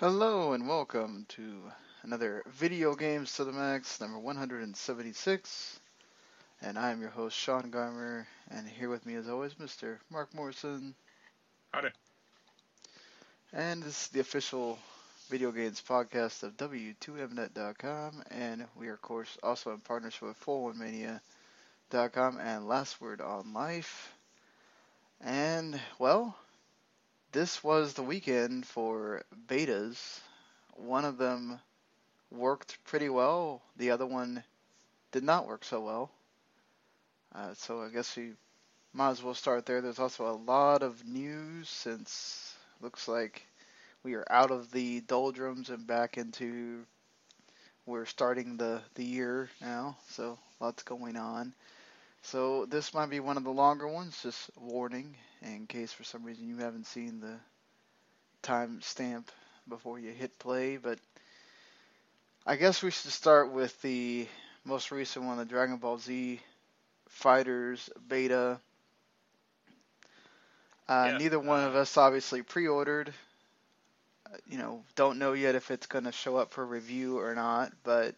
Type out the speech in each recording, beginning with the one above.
Hello and welcome to another Video Games to the Max, number 176. And I am your host, Sean Garmer, and here with me as always, Mr. Marc Morrison. Howdy. And this is the official video games podcast of W2Mnet.com, and we are, of course, also in partnership with 411mania.com and Last Word on Life. And, well, this was the weekend for betas. One of them worked pretty well, the other one did not work so well. Uh, so I guess we might as well start there. There's also a lot of news since looks like we are out of the doldrums and back into we're starting the the year now. So lots going on. So this might be one of the longer ones. Just warning in case for some reason you haven't seen the time stamp before you hit play. But I guess we should start with the most recent one, the Dragon Ball Z FighterZ beta. Uh, Yeah, neither one of us obviously pre-ordered. Uh, You know, don't know yet if it's going to show up for review or not, but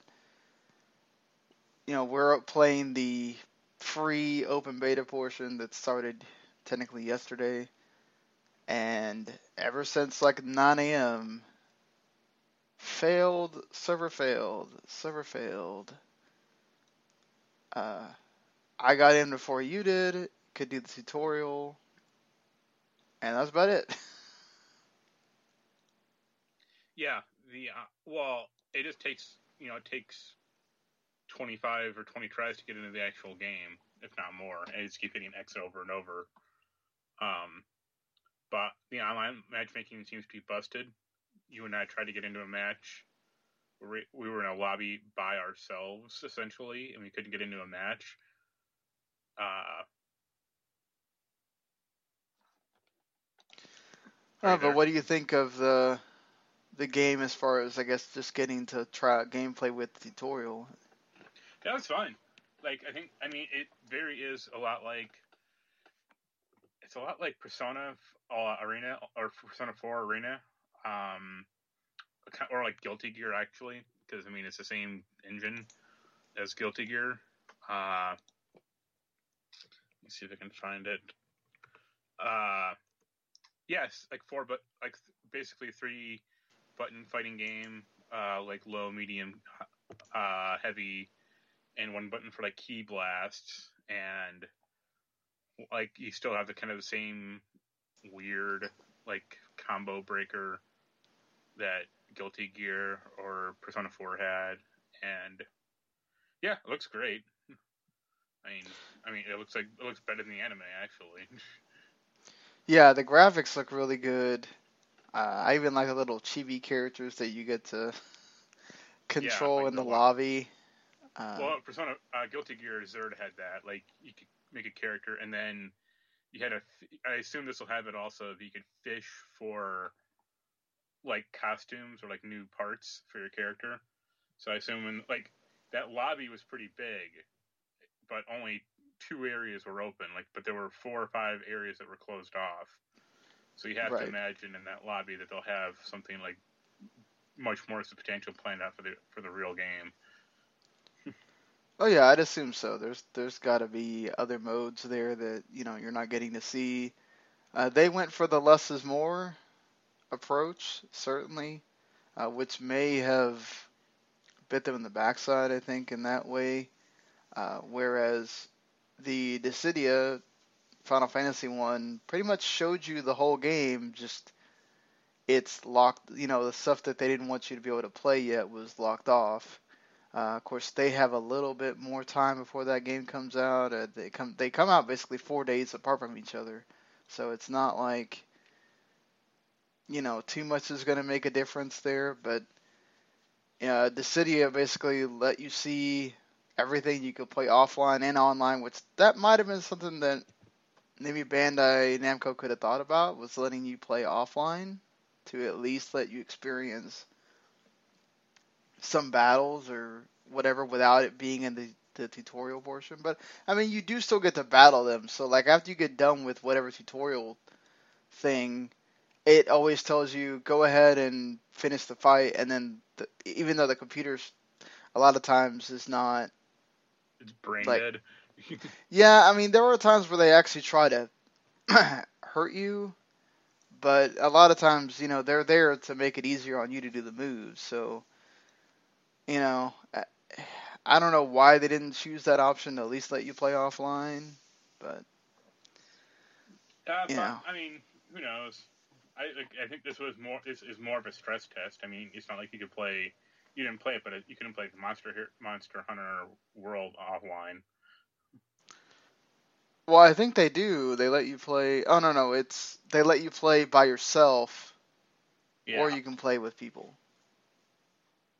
you know, we're playing the free open beta portion that started technically yesterday. And ever since like 9 a.m., failed, server failed, server failed. Uh, I got in before you did, could do the tutorial, and that's about it. Yeah, the uh, well, it just takes you know it takes twenty five or twenty tries to get into the actual game, if not more, and just keep hitting X over and over. Um, but the online matchmaking seems to be busted. You and I tried to get into a match. We we were in a lobby by ourselves essentially, and we couldn't get into a match. Uh, Uh, but what do you think of the the game as far as I guess just getting to try out gameplay with the tutorial? Yeah, that's fine. Like I think I mean it very is a lot like it's a lot like Persona uh, Arena or Persona 4 Arena, um, or like Guilty Gear actually, because I mean it's the same engine as Guilty Gear. Uh, let's see if I can find it. Uh, yes, like four, but like basically three button fighting game, uh, like low, medium, uh, heavy, and one button for like ki blasts and like you still have the kind of the same weird like combo breaker that Guilty Gear or Persona 4 had and yeah, it looks great. I mean, I mean, it looks like it looks better than the anime actually. Yeah, the graphics look really good. Uh, I even like the little chibi characters that you get to control like in the the lobby. Uh, well, Persona uh, Guilty Gear Xrd had that. Like you could make a character, and then you had a. I assume this will have it also. That you could fish for like costumes or like new parts for your character. So I assume when, like that lobby was pretty big, but only two areas were open. Like, but there were four or five areas that were closed off. So you have Right. to imagine in that lobby that they'll have something like much more substantial planned out for the for the real game. Oh yeah, I'd assume so. There's there's got to be other modes there that you know you're not getting to see. Uh, they went for the less is more approach, certainly, uh, which may have bit them in the backside, I think, in that way. Uh, whereas the Dissidia Final Fantasy one pretty much showed you the whole game, just it's locked. You know, the stuff that they didn't want you to be able to play yet was locked off. Uh, of course, they have a little bit more time before that game comes out. Uh, they come they come out basically four days apart from each other, so it's not like you know too much is going to make a difference there. But uh, Dissidia basically let you see everything you could play offline and online, which that might have been something that maybe Bandai Namco could have thought about was letting you play offline to at least let you experience some battles or whatever without it being in the, the tutorial portion. But I mean, you do still get to battle them. So like after you get done with whatever tutorial thing, it always tells you go ahead and finish the fight. And then the, even though the computer's a lot of times is not It's brain Like- dead. Yeah, I mean, there are times where they actually try to hurt you, but a lot of times, you know, they're there to make it easier on you to do the moves. So, you know, I- don't know why they didn't choose that option to at least let you play offline, but Uh, You but, know. I mean, who knows? I like, I think this was more this is more of a stress test. I mean, it's not like you could play. You didn't play it, but you couldn't play the Monster Monster Hunter World offline. well, I think they do. They let you play. Oh no, no, it's they let you play by yourself, Yeah. or you can play with people.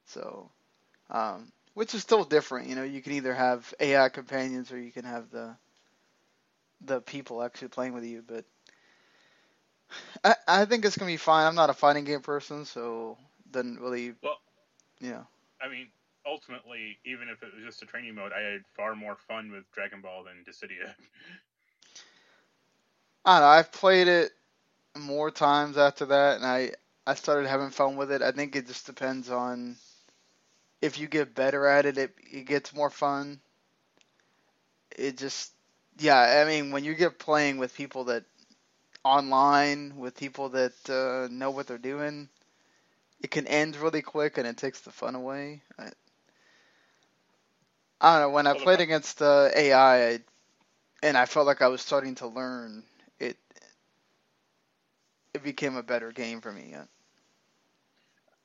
So, um, which is still different. You know, you can either have AI companions or you can have the the people actually playing with you. But I I think it's gonna be fine. I'm not a fighting game person, so doesn't really. Well- know. I mean, ultimately, even if it was just a training mode, I had far more fun with Dragon Ball than Dissidia. I don't know. I've played it more times after that, and I I started having fun with it. I think it just depends on if you get better at it, it it gets more fun. It just yeah, I mean when you get playing with people that online with people that uh, know what they're doing, it can end really quick and it takes the fun away. I, I don't know. When I played pro- against uh, AI, I, and I felt like I was starting to learn, it it became a better game for me.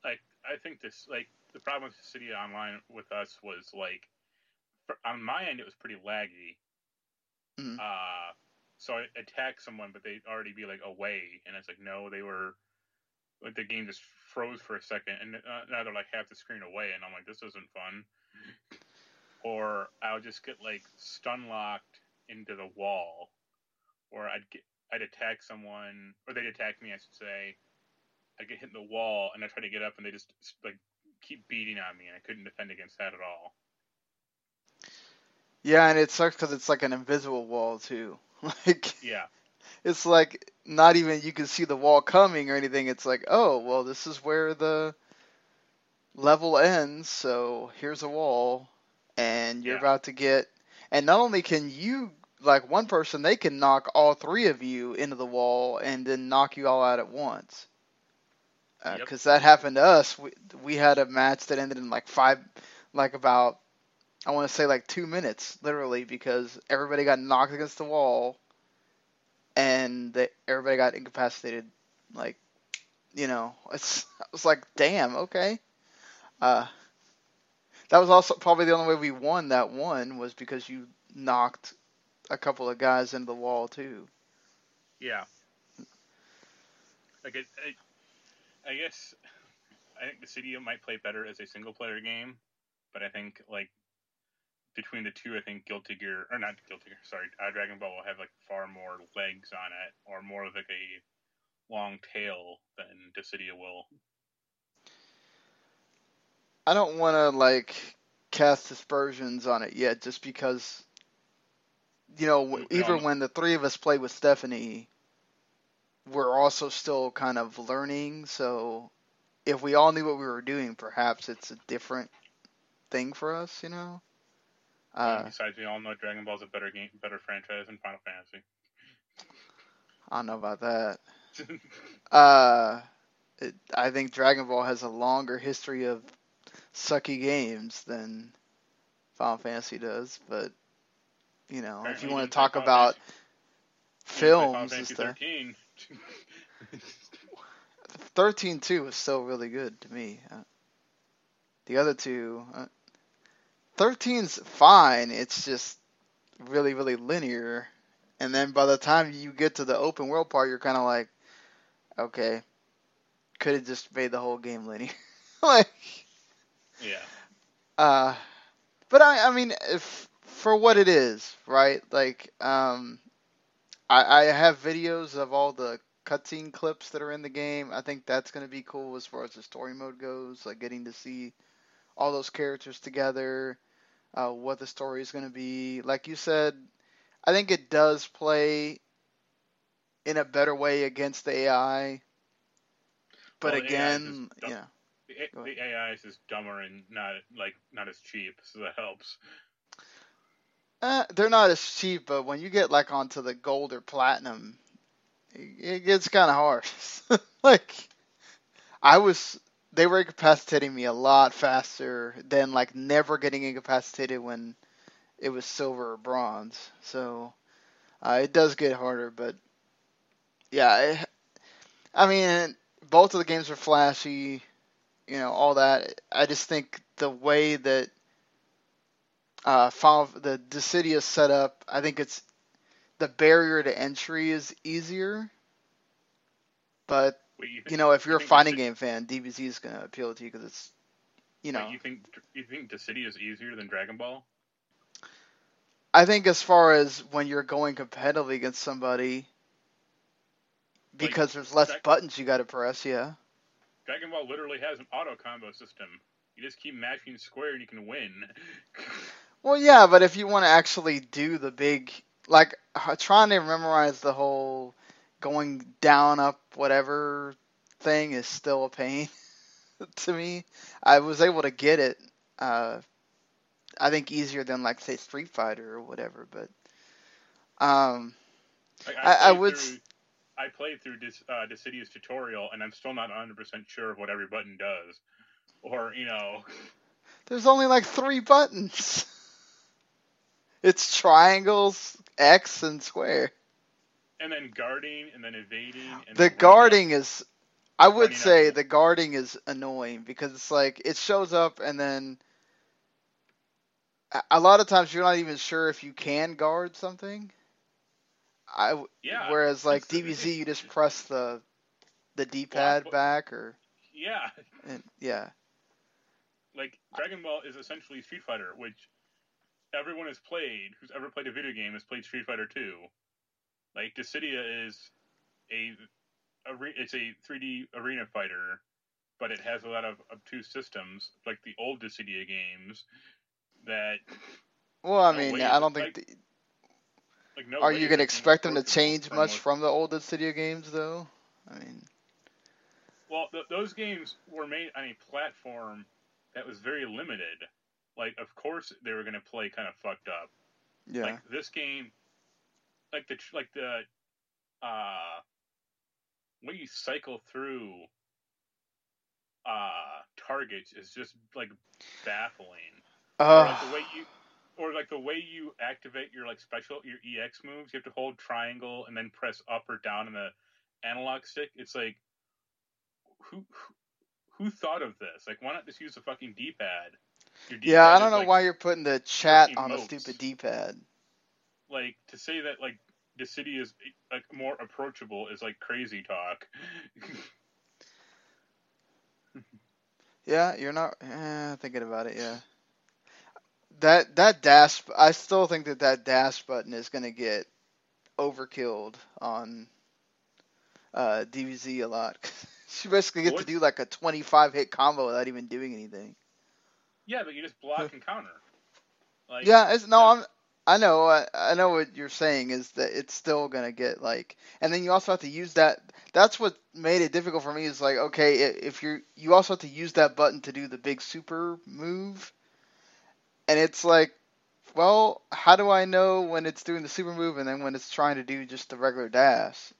like, I think this like the problem with Dissidia online with us was like, for, on my end, it was pretty laggy. Mhm. Uh, so I attack someone, but they'd already be like away, and it's like no, they were. Like the game just froze for a second, and uh, now they're like half the screen away, and I'm like, this isn't fun. Or I'll just get like stun locked into the wall, or I'd get I'd attack someone, or they'd attack me, I should say. I get hit in the wall, and I try to get up, and they just like keep beating on me, and I couldn't defend against that at all. Yeah, and it sucks because it's like an invisible wall too. Like Yeah, it's like not even you can see the wall coming or anything. It's like, oh, well, this is where the level ends. So here's a wall, and you're Yeah. about to get. And not only can you, like one person, they can knock all three of you into the wall and then knock you all out at once. Yep. Because that happened to us. We we had a match that ended in like five, like about I want to say like two minutes, literally, because everybody got knocked against the wall, and they, everybody got incapacitated. Like, you know, it's I was like, damn, okay. Uh, that was also probably the only way we won that one was because you knocked a couple of guys into the wall too. yeah. Like it, it, I guess I think Dissidia might play better as a single player game, but I think like between the two, I think Guilty Gear or not Guilty Gear, sorry, uh, Dragon Ball will have like far more legs on it, or more of like a long tail than Dissidia will. I don't want to like cast aspersions on it yet, just because you know, We even when the three of us play with Stephanie, we're also still kind of learning. So if we all knew what we were doing, perhaps it's a different thing for us, you know. Uh, besides, we all know Dragon Ball is a better game, better franchise than Final Fantasy. I don't know about that. Uh, it, I think Dragon Ball has a longer history of sucky games than Final Fantasy does, but you know, if you want to talk about films and Fantasy stuff, 13. Thirteen two is still really good to me. Uh, the other two, uh, 13's fine. It's just really really linear, and then by the time you get to the open world part, you're kind of like, okay, could have just made the whole game linear. like, Yeah. uh, but I, I mean, if for what it is, right? Like, um, I, I have videos of all the cutscene clips that are in the game. I think that's going to be cool as far as the story mode goes, like getting to see all those characters together, uh, what the story is going to be. Like you said, I think it does play in a better way against the AI. But Well, again, yeah. The, the AI is just dumber and not like not as cheap, so that helps. Uh, they're not as cheap, but when you get like onto the gold or platinum, it, it gets kind of hard. like, I was, they were incapacitating me a lot faster than like never getting incapacitated when it was silver or bronze. So, uh, it does get harder, but yeah, I, I mean, both of the games are flashy, you know, all that. I just think the way that uh, Final, the Dissidia setup, I think it's the barrier to entry is easier. But you, think, you know, if you're a fighting game fan, DBZ is going to appeal to you because it's, you know, wait, you think you think Dissidia is easier than Dragon Ball? I think as far as when you're going competitively against somebody, because there's less Dra- buttons you got to press. Yeah. Dragon Ball literally has an auto combo system. You just keep mashing square and you can win. Well, yeah, but if you want to actually do the big, like trying to memorize the whole going down, up, whatever thing is still a pain to me. I was able to get it, uh, I think easier than like say Street Fighter or whatever, but um, Like, I- I played would Through, I played through Dis, uh, Dissidia's tutorial, and I'm still not 100 percent sure of what every button does, or you know, there's only like three buttons. It's triangles, X, and square. and then guarding, and then evading. And The then running up. guarding is, I would Running up. Uh, say, the guarding is annoying because it's like it shows up and then a- lot of times you're not even sure if you can guard something. I Yeah. whereas like DBZ, you just press the the D-pad Well, back or Yeah, and, yeah. like Dragon Ball is essentially Street Fighter, which everyone has played who's ever played a video game has played Street Fighter 2. Like Dissidia is a, are- it's a 3D arena fighter, but it has a lot of obtuse systems like the old Dissidia games that Well, I mean, I don't think. like- the- like no are you gonna expect them to change much from the old Dissidia games, though? I mean, Well, th- those games were made on a platform that was very limited. Like, of course, they were going to play kind of fucked up. yeah. Like this game, like the like the uh, when you cycle through uh targets is just like baffling. Or like the way you, or like the way you activate your like special your EX moves, you have to hold triangle and then press up or down on the analog stick. It's like, who who, who thought of this? Like, why not just use the fucking D-pad? Yeah, I don't know like, why you're putting the chat on a stupid D-pad. like to say that like Dissidia is like more approachable is like crazy talk. Yeah, you're not eh, thinking about it. Yeah, that that dash. I still think that that dash button is gonna get overkilled on uh, DBZ a lot. you basically get to do like a 25 hit combo without even doing anything. Yeah, but you just block and counter. Like Yeah, it's, no, I'm. I know. I, I know what you're saying is that it's still gonna get like, and then you also have to use that. That's what made it difficult for me. Is like, okay, if you're, you also have to use that button to do the big super move, and it's like, well, how do I know when it's doing the super move and then when it's trying to do just the regular dash?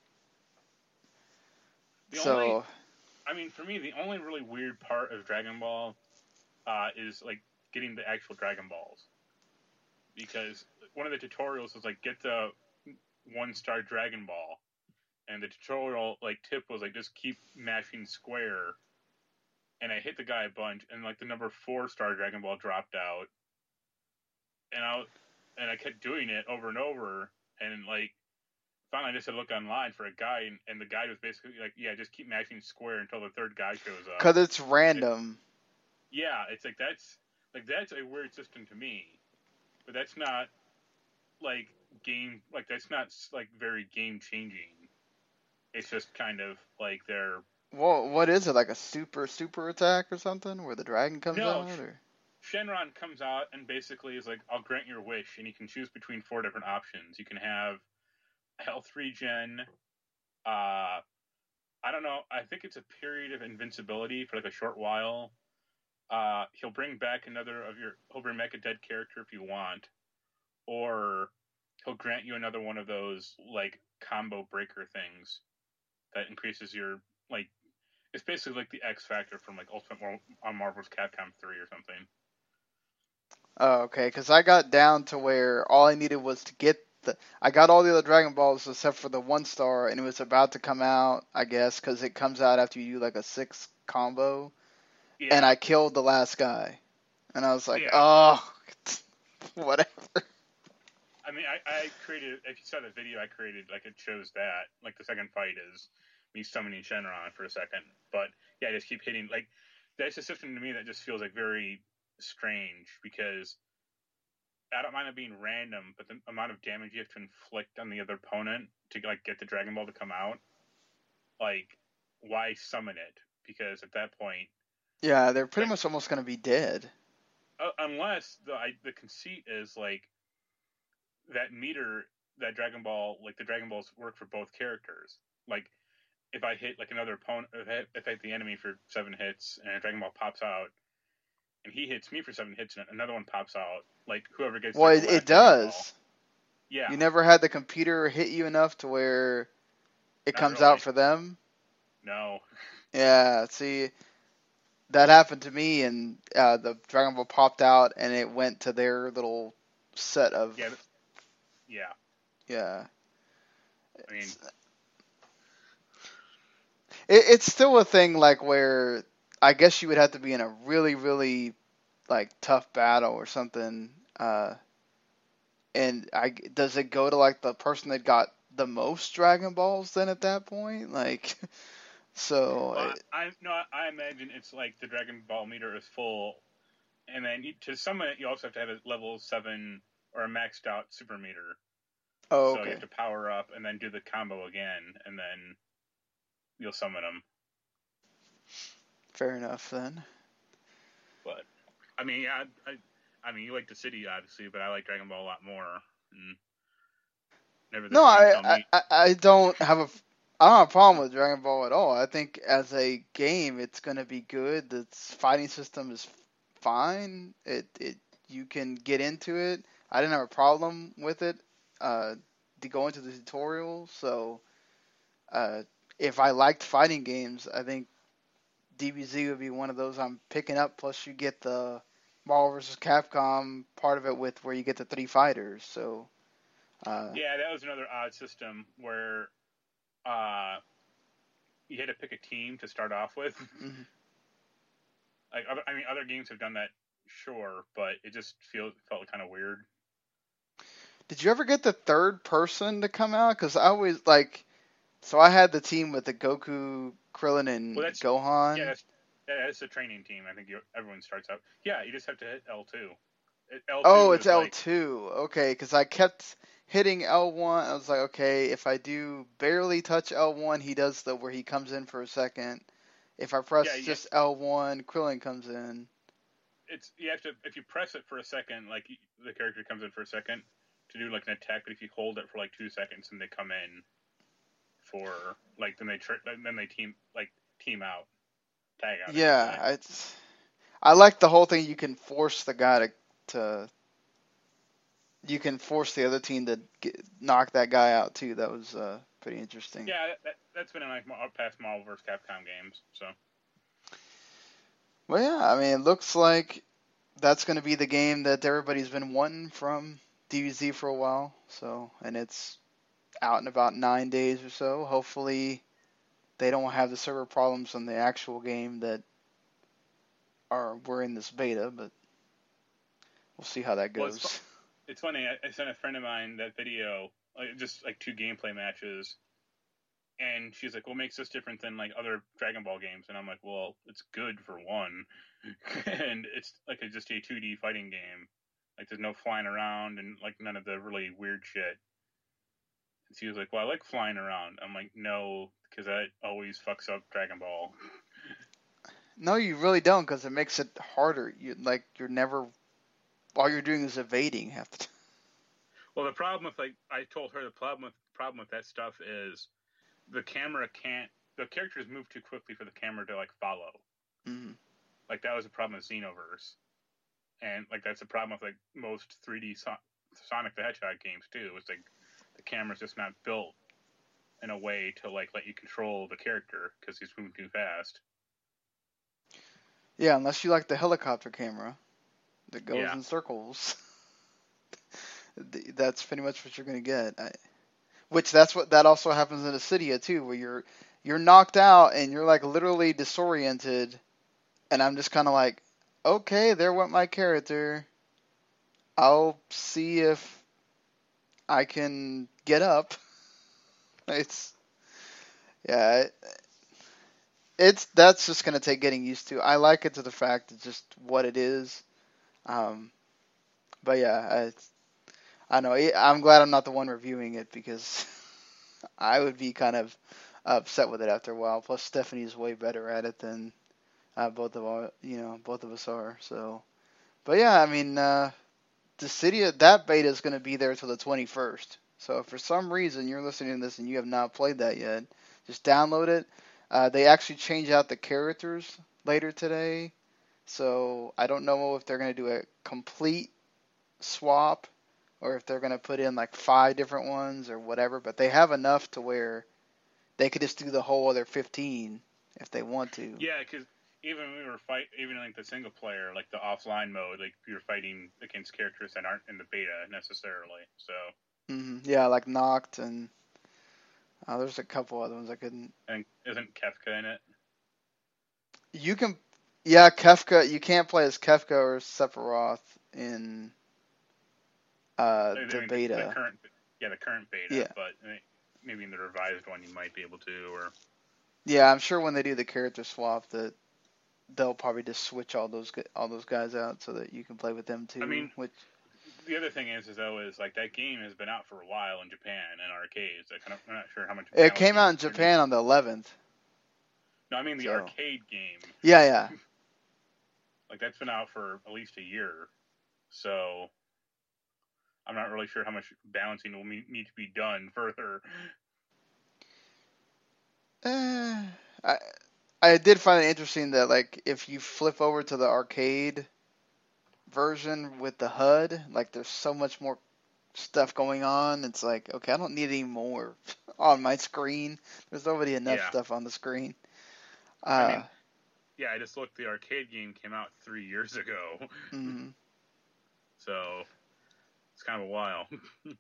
The so, only- I mean, for me, the only really weird part of Dragon Ball uh, is like getting the actual Dragon Balls, because one of the tutorials is like get the one star Dragon Ball, and the tutorial like tip was like just keep mashing square, and I hit the guy a bunch, and like the number four star Dragon Ball dropped out, and I and I kept doing it over and over, and like finally I just had to look online for a guy, and, the guy was basically like, yeah, just keep mashing square until the third guy shows up. Cause it's random. Yeah, it's like that's like that's a weird system to me, but that's not like game like that's not like very game changing. It's just kind of like they're Well, what is it like a super super attack or something where the dragon comes No, out? Or Shenron comes out and basically is like, I'll grant your wish, and you can choose between four different options. You can have health regen, uh, I don't know, I think it's a period of invincibility for like a short while. Uh, he'll bring back another of your, he'll bring back a dead character if you want, or he'll grant you another one of those like combo breaker things that increases your like. It's basically like the X Factor from like Ultimate on Marvel's Capcom 3 or something. oh, okay. Cause I got down to where all I needed was to get the. I got all the other Dragon Balls except for the one star, and it was about to come out. I guess because it comes out after you do like a six combo, Yeah. and I killed the last guy, and I was like, Yeah. oh, whatever. I mean, I, I created. If you saw the video, I created like it shows that like the second fight is me summoning Shenron for a second, but yeah, I just keep hitting. Like that's a system to me that just feels like very strange because I don't mind it being random, but the amount of damage you have to inflict on the other opponent to like get the Dragon Ball to come out, like why summon it? Because at that point, Yeah, they're pretty much almost gonna be dead. uh, unless the I, the conceit is like that meter that Dragon Ball like the Dragon Balls work for both characters. Like if I hit like another opponent, if I, if I hit the enemy for seven hits and a Dragon Ball pops out, and he hits me for seven hits and another one pops out, like whoever gets Well, it, it does. Ball- yeah, You never had the computer hit you enough to where it Not comes really. out for them. no, Yeah, see, that happened to me, and uh, the Dragon Ball popped out, and it went to their little set of yeah, yeah. yeah. I mean, It, it's still a thing like where I guess you would have to be in a really, really like tough battle or something. Uh, and I does it go to like the person that got the most Dragon Balls then at that point? Like, so well, I, I no, I imagine it's like the Dragon Ball meter is full, and then you, to summon it, you also have to have a level seven or a maxed out super meter. oh okay. So you have to power up and then do the combo again, and then you'll summon them. fair enough then. But I mean, yeah, I, I, I mean, you like Dissidia obviously, but I like Dragon Ball a lot more. No, I I I don't have a I don't have a problem with Dragon Ball at all. I think as a game, it's gonna be good. The fighting system is fine. It it you can get into it. I didn't have a problem with it uh, to go into the tutorial. So uh, if I liked fighting games, I think DBZ would be one of those I'm picking up. Plus, you get the Marvel vs. Capcom part of it with where you get the three fighters. So uh, Yeah, that was another odd system where uh, you had to pick a team to start off with. Mhm. Like, other, I mean, other games have done that, sure, but it just feel felt kind of weird. Did you ever get the third person to come out? Because I always like, so I had the team with the Goku, Krillin, and Well, Gohan. Yeah, that's that's a training team. I think you, everyone starts out. Yeah, you just have to hit L two. L2 oh, it's L like- two. Okay, because I kept hitting L one. I was like, okay, if I do barely touch L one, he does the where he comes in for a second. If I press Yeah, just L one, Krillin comes in. it's you have to if you press it for a second, like the character comes in for a second to do like an attack, but if you hold it for like two seconds and they come in for like then they tr- then they team like team out, tag out. Yeah, it's. I like the whole thing. You can force the guy to to. You can force the other team to get, knock that guy out too. That was uh, pretty interesting. yeah, that, that's been in like past Marvel vs. Capcom games. So Well, yeah. I mean, it looks like that's going to be the game that everybody's been wanting from DBZ for a while. So, and it's out in about nine days or so. Hopefully, they don't have the server problems on the actual game that are were in this beta, but we'll see how that Well, goes. it's It's funny. I, I sent a friend of mine that video, like, just like two gameplay matches, and she's like, "What makes this different than like other Dragon Ball games?" And I'm like, "Well, it's good for one, and it's like a, just a 2D fighting game. Like, there's no flying around and like none of the really weird shit." And she was like, "Well, I like flying around." I'm like, "No, because that always fucks up Dragon Ball." No, you really don't, because it makes it harder. You like you're never. All you're doing is evading half the time. Well, the problem with like I told her the problem with problem with that stuff is the camera can't the characters move too quickly for the camera to like follow. hmm Like that was a problem with Xenoverse, and like that's a problem with like most 3D so- Sonic the Hedgehog games too. It's like the camera's just not built in a way to like let you control the character because he's moving too fast. Yeah, unless you like the helicopter camera that goes Yeah. in circles. That's pretty much what you're gonna get. I, which that's what that also happens in Dissidia too, where you're you're knocked out and you're like literally disoriented, and I'm just kind of like, okay, there went my character. I'll see if I can get up. It's yeah, it, it's that's just gonna take getting used to. I like it to the fact it's just what it is. Um, but yeah, I, I know I'm glad I'm not the one reviewing it because I would be kind of upset with it after a while. Plus, Stephanie's way better at it than uh, both of our, you know, both of us are. So, but yeah, I mean, uh, Dissidia that beta is going to be there till the 21st. So if for some reason you're listening to this and you have not played that yet, just download it. Uh, they actually change out the characters later today, so I don't know if they're going to do a complete swap or if they're going to put in like five different ones or whatever. But they have enough to where they could just do the whole other 15 if they want to. Yeah, because even when we were fight, even like the single player, like the offline mode, like you're fighting against characters that aren't in the beta necessarily. So hmm Yeah, like Noctis and uh, there's a couple other ones I couldn't. and isn't Kefka in it? You can, yeah, Kefka. You can't play as Kefka or Sephiroth in uh, I the beta. The current, yeah, the current beta. Yeah. But maybe in the revised one you might be able to, or Yeah, I'm sure when they do the character swap that they'll probably just switch all those all those guys out so that you can play with them too. I mean, which the other thing is, is though, is like that game has been out for a while in Japan and arcades. I kind of, I'm not sure how much. it came out in Japan on the 11th. No, I mean the so- arcade game. Yeah, yeah. Like that's been out for at least a year, so I'm not really sure how much balancing will me- need to be done further. Eh, I I did find it interesting that like if you flip over to the arcade version with the HUD, like there's so much more stuff going on. It's like okay, I don't need any more on my screen. There's already enough Yeah. stuff on the screen. Uh, I mean- Yeah, I just looked. The arcade game came out three years ago, mhm. so it's kind of a while.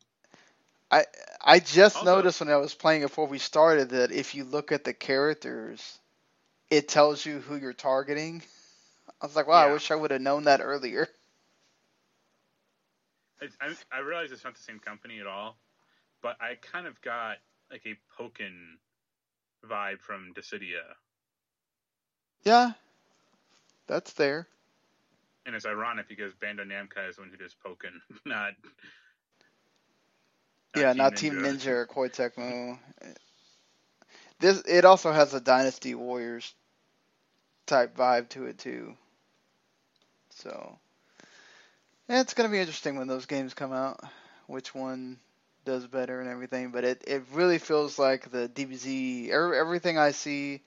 I I just Also- noticed when I was playing before we started that if you look at the characters, it tells you who you're targeting. I was like, wow, I wish I would have known that earlier. I, I, I realize it's not the same company at all, but I kind of got like a Pokken vibe from Dissidia, Yeah, that's there. and it's ironic because Bandai Namco is the one who does Pokken, not. yeah, not Team Ninja or Koei Tecmo. This it also has a Dynasty Warriors type vibe to it too. So yeah, it's gonna be interesting when those games come out. Which one does better and everything, but it, it really feels like the DBZ. every- Everything I see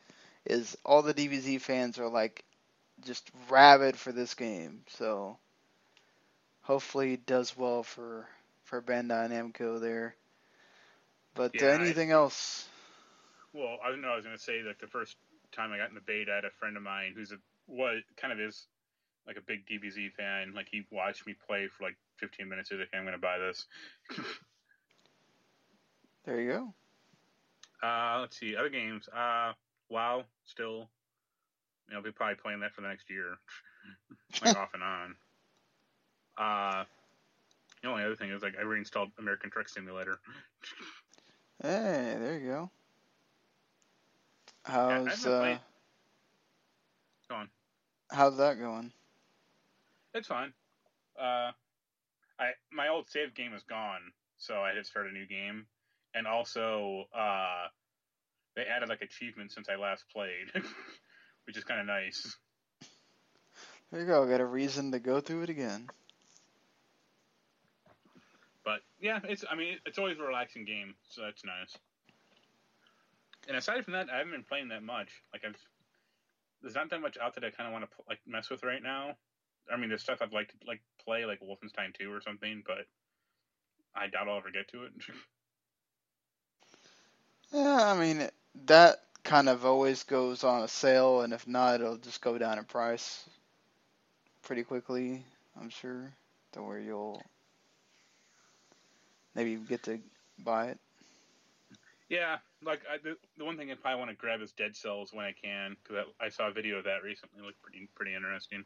is all the DBZ fans are like just rabid for this game. So hopefully it does well for for Bandai Namco there. But uh, Yeah, I- anything else? Well, I don't know. I was going to say like the first time I got in the beta, I had a friend of mine who's a what kind of is like a big DBZ fan. Like he watched me play for like 15 minutes. He's like, "I'm going to buy this." There you go. Uh, let's see other games. Uh, WoW still. You know, I'll be probably playing that for the next year, like off and on. Uh, the only other thing is like I reinstalled American Truck Simulator. Hey, there you go. How's haven't uh, played- Go on. how's that going? It's fine. Uh, I my old save game is gone, so I had to start a new game, and also uh, they added like achievements since I last played, which is kind of nice. There you go. Got a reason to go through it again. But yeah, it's I mean it's always a relaxing game, so that's nice. And aside from that, I haven't been playing that much. Like I've there's not that much out that I kind of want to like mess with right now. I mean, there's stuff I'd like to like play, like Wolfenstein 2 or something, but I doubt I'll ever get to it. Yeah, I mean that kind of always goes on a sale, and if not, it'll just go down in price pretty quickly. I'm sure to where you'll maybe get to buy it. Yeah, like I, the, the one thing I probably want to grab is Dead Cells when I can because I saw a video of that recently. It looked pretty pretty interesting.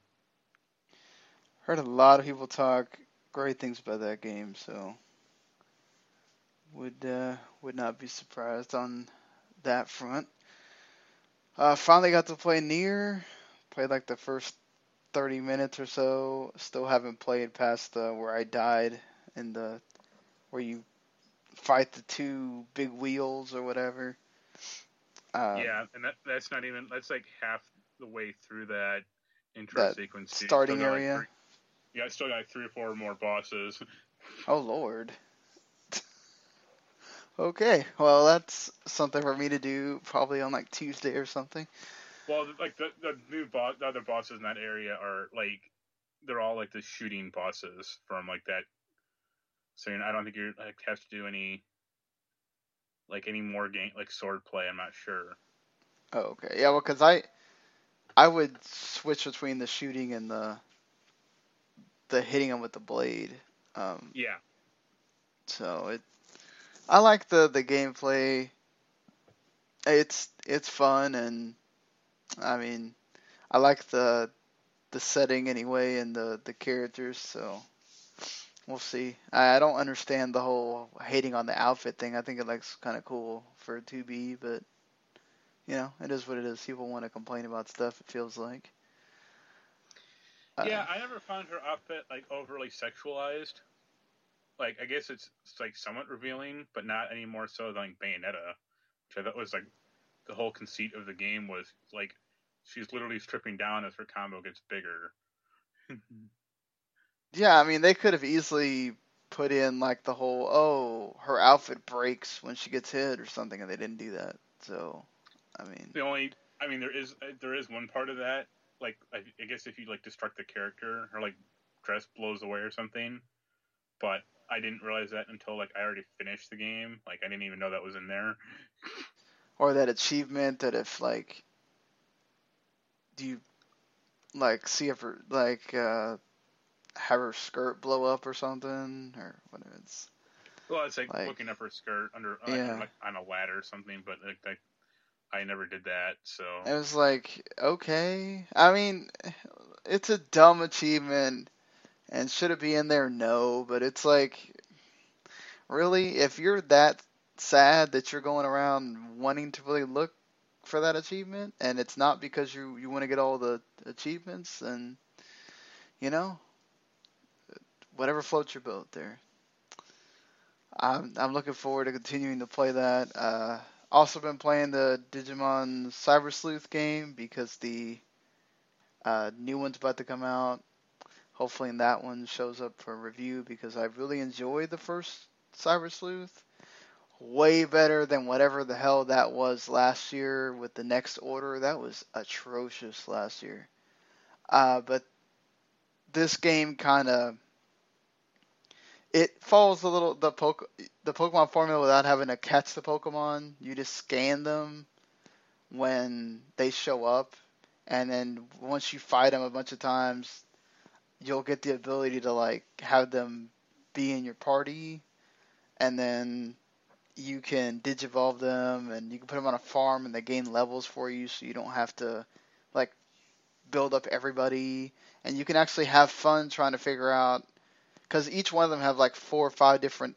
Heard a lot of people talk great things about that game, so would uh, would not be surprised on that front. Uh, finally got to play NieR. Played like the first 30 minutes or so. Still haven't played past the where I died in the where you fight the two big wheels or whatever. Um, yeah, and that that's not even that's like half the way through that intro That sequence. starting got, like, area. three- yeah, I still got like three or four more bosses. Oh lord. Okay, well that's something for me to do probably on like Tuesday or something. Well, like the the new boss, the other bosses in that area are like they're all like the shooting bosses from like that. So you're, I don't think you like have to do any like any more game like sword play. I'm not sure. Oh, okay. Yeah, well, because I, I would switch between the shooting and the, the hitting them with the blade. Um, Yeah, so it, I like the the gameplay. It's it's fun and, I mean, I like the, the setting anyway and the the characters. So, we'll see. I, I don't understand the whole hating on the outfit thing. I think it looks kind of cool for a 2B, but you know, it is what it is. People want to complain about stuff. It feels like. Uh, yeah. I never found her outfit like overly sexualized. Like I guess it's, it's like somewhat revealing, but not any more so than like Bayonetta, which I thought was like the whole conceit of the game was like she's literally stripping down as her combo gets bigger. Yeah, I mean, they could have easily put in like the whole, oh, her outfit breaks when she gets hit or something, and they didn't do that. So, I mean, The only, I mean, there is there is one part of that. Like, I, I guess if you like destruct the character, her like dress blows away or something. But I didn't realize that until like I already finished the game. Like, I didn't even know that was in there. or that achievement that if like, do you like see if her like uh have her skirt blow up or something or whatever it's. Well, it's like, Like- looking up her skirt under, Yeah. like on a ladder or something. But like, like I never did that. So It was like, okay. I mean, it's a dumb achievement and should it be in there? No, but it's like, really, if you're that sad that you're going around wanting to really look for that achievement and it's not because you, you want to get all the achievements, and you know, whatever floats your boat there. I'm, I'm looking forward to continuing to play that. Uh, also been playing the Digimon Cyber Sleuth game because the uh, new one's about to come out. Hopefully, that one shows up for review because I really enjoyed the first Cyber Sleuth. Way better than whatever the hell that was last year with the next order. That was atrocious last year. Uh, but this game kind of it follows a little the poke the Pokemon formula without having to catch the Pokemon. You just scan them when they show up, and then once you fight them a bunch of times, you'll get the ability to like have them be in your party, and then you can digivolve them and you can put them on a farm and they gain levels for you so you don't have to like build up everybody. And you can actually have fun trying to figure out because each one of them have like four or five different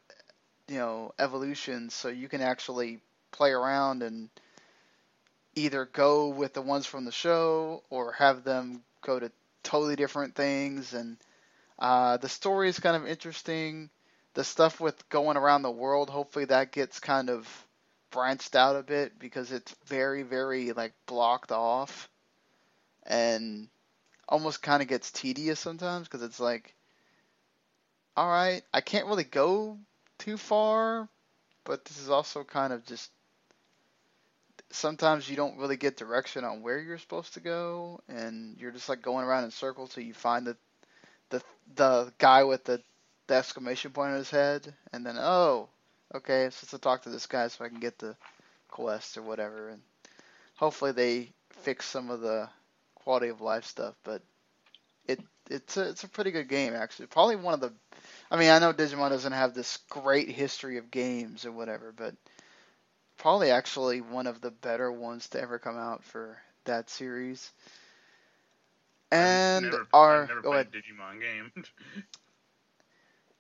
you know evolutions so you can actually play around and either go with the ones from the show or have them go to totally different things and uh, the story is kind of interesting. The stuff with going around the world hopefully that gets kind of branched out a bit because it's very very like blocked off and almost kind of gets tedious sometimes because it's like all right i can't really go too far but this is also kind of just sometimes you don't really get direction on where you're supposed to go and you're just like going around in circles till you find the the the guy with the, the exclamation point on his head and then oh okay so to talk to this guy so I can get the quest or whatever and hopefully they fix some of the quality of life stuff but it it's a, it's a pretty good game actually. Probably one of the I mean I know Digimon doesn't have this great history of games or whatever but probably actually one of the better ones to ever come out for that series. And never, our go ahead. Digimon game.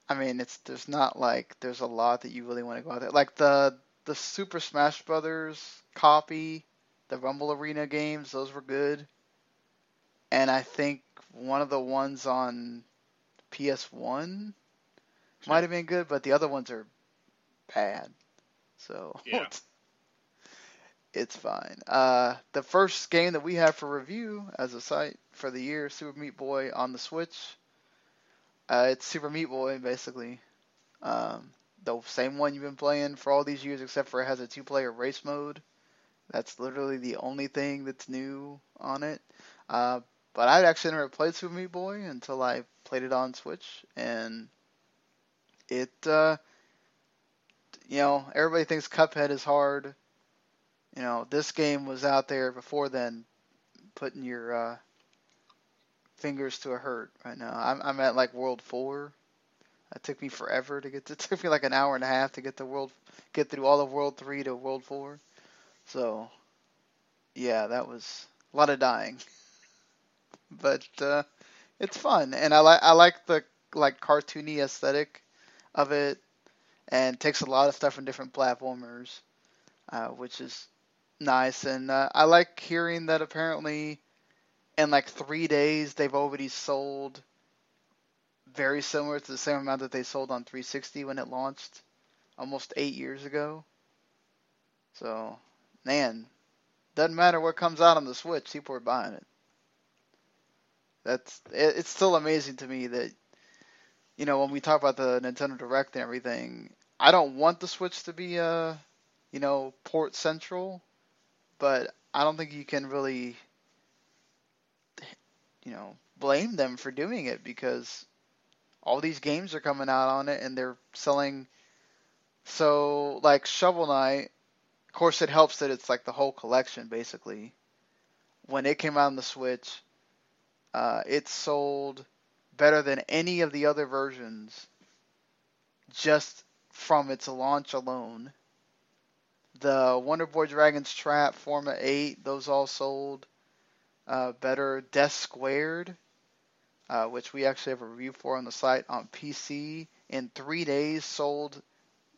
I mean, it's there's not like there's a lot that you really want to go out there. Like the the Super Smash Brothers copy, the Rumble Arena games, those were good. And I think one of the ones on PS1 might have been good, but the other ones are bad. So Yeah. it's, fine. Uh, the first game that we have for review as a site for the year, Super Meat Boy on the Switch. Uh, it's Super Meat Boy basically. Um, the same one you've been playing for all these years, except for it has a two-player race mode. That's literally the only thing that's new on it. Uh, but I'd actually never played Super Meat Boy until I played it on Switch, and it, uh, you know, everybody thinks Cuphead is hard. You know, this game was out there before then, putting your uh, fingers to a hurt right now. I'm, I'm at like World Four. It took me forever to get. To, it took me like an hour and a half to get to World, get through all of World Three to World Four. So, yeah, that was a lot of dying. But uh, it's fun, and I like I like the like cartoony aesthetic of it, and takes a lot of stuff from different platformers, uh, which is nice. And uh, I like hearing that apparently in like three days they've already sold very similar to the same amount that they sold on 360 when it launched almost eight years ago. So, man, doesn't matter what comes out on the Switch, people are buying it. That's it, it's still amazing to me that you know when we talk about the Nintendo Direct and everything, I don't want the Switch to be a, you know port central, but I don't think you can really you know blame them for doing it because all these games are coming out on it and they're selling. So like Shovel Knight of course it helps that it's like the whole collection basically. When it came out on the Switch uh, it sold better than any of the other versions just from its launch alone the Wonder Boy Dragon's Trap Forma 8 those all sold uh, better Death Squared uh, which we actually have a review for on the site on PC, in three days sold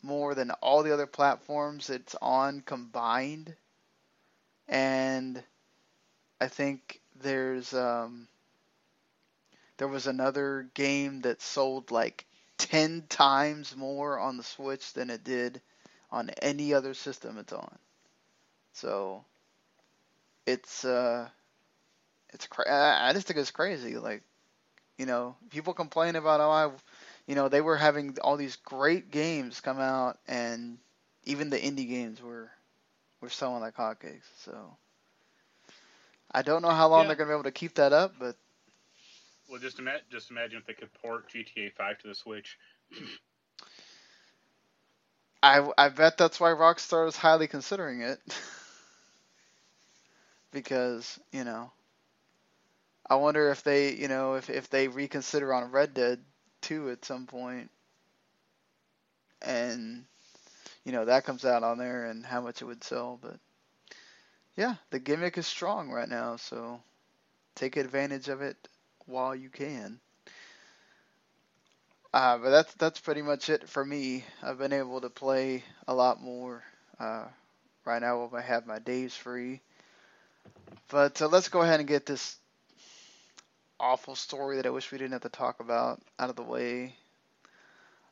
more than all the other platforms it's on combined. And I think there's um, there was another game that sold like ten times more on the Switch than it did on any other system it's on. So it's uh, it's cra- I I just think it's crazy. Like you know, people complain about oh, I, you know, they were having all these great games come out, and even the indie games were were selling like hotcakes. So I don't know how long Yeah. they're gonna be able to keep that up, but well, just ima- just imagine if they could port GTA 5 to the Switch. I I bet that's why Rockstar is highly considering it. because, you know, I wonder if they, you know, if if they reconsider on Red Dead 2 at some point. And you know, that comes out on there and how much it would sell. But yeah, the gimmick is strong right now, so take advantage of it while you can. Uh, but that's that's pretty much it for me. I've been able to play a lot more uh, right now I have my days free. But uh, let's go ahead and get this awful story that I wish we didn't have to talk about out of the way.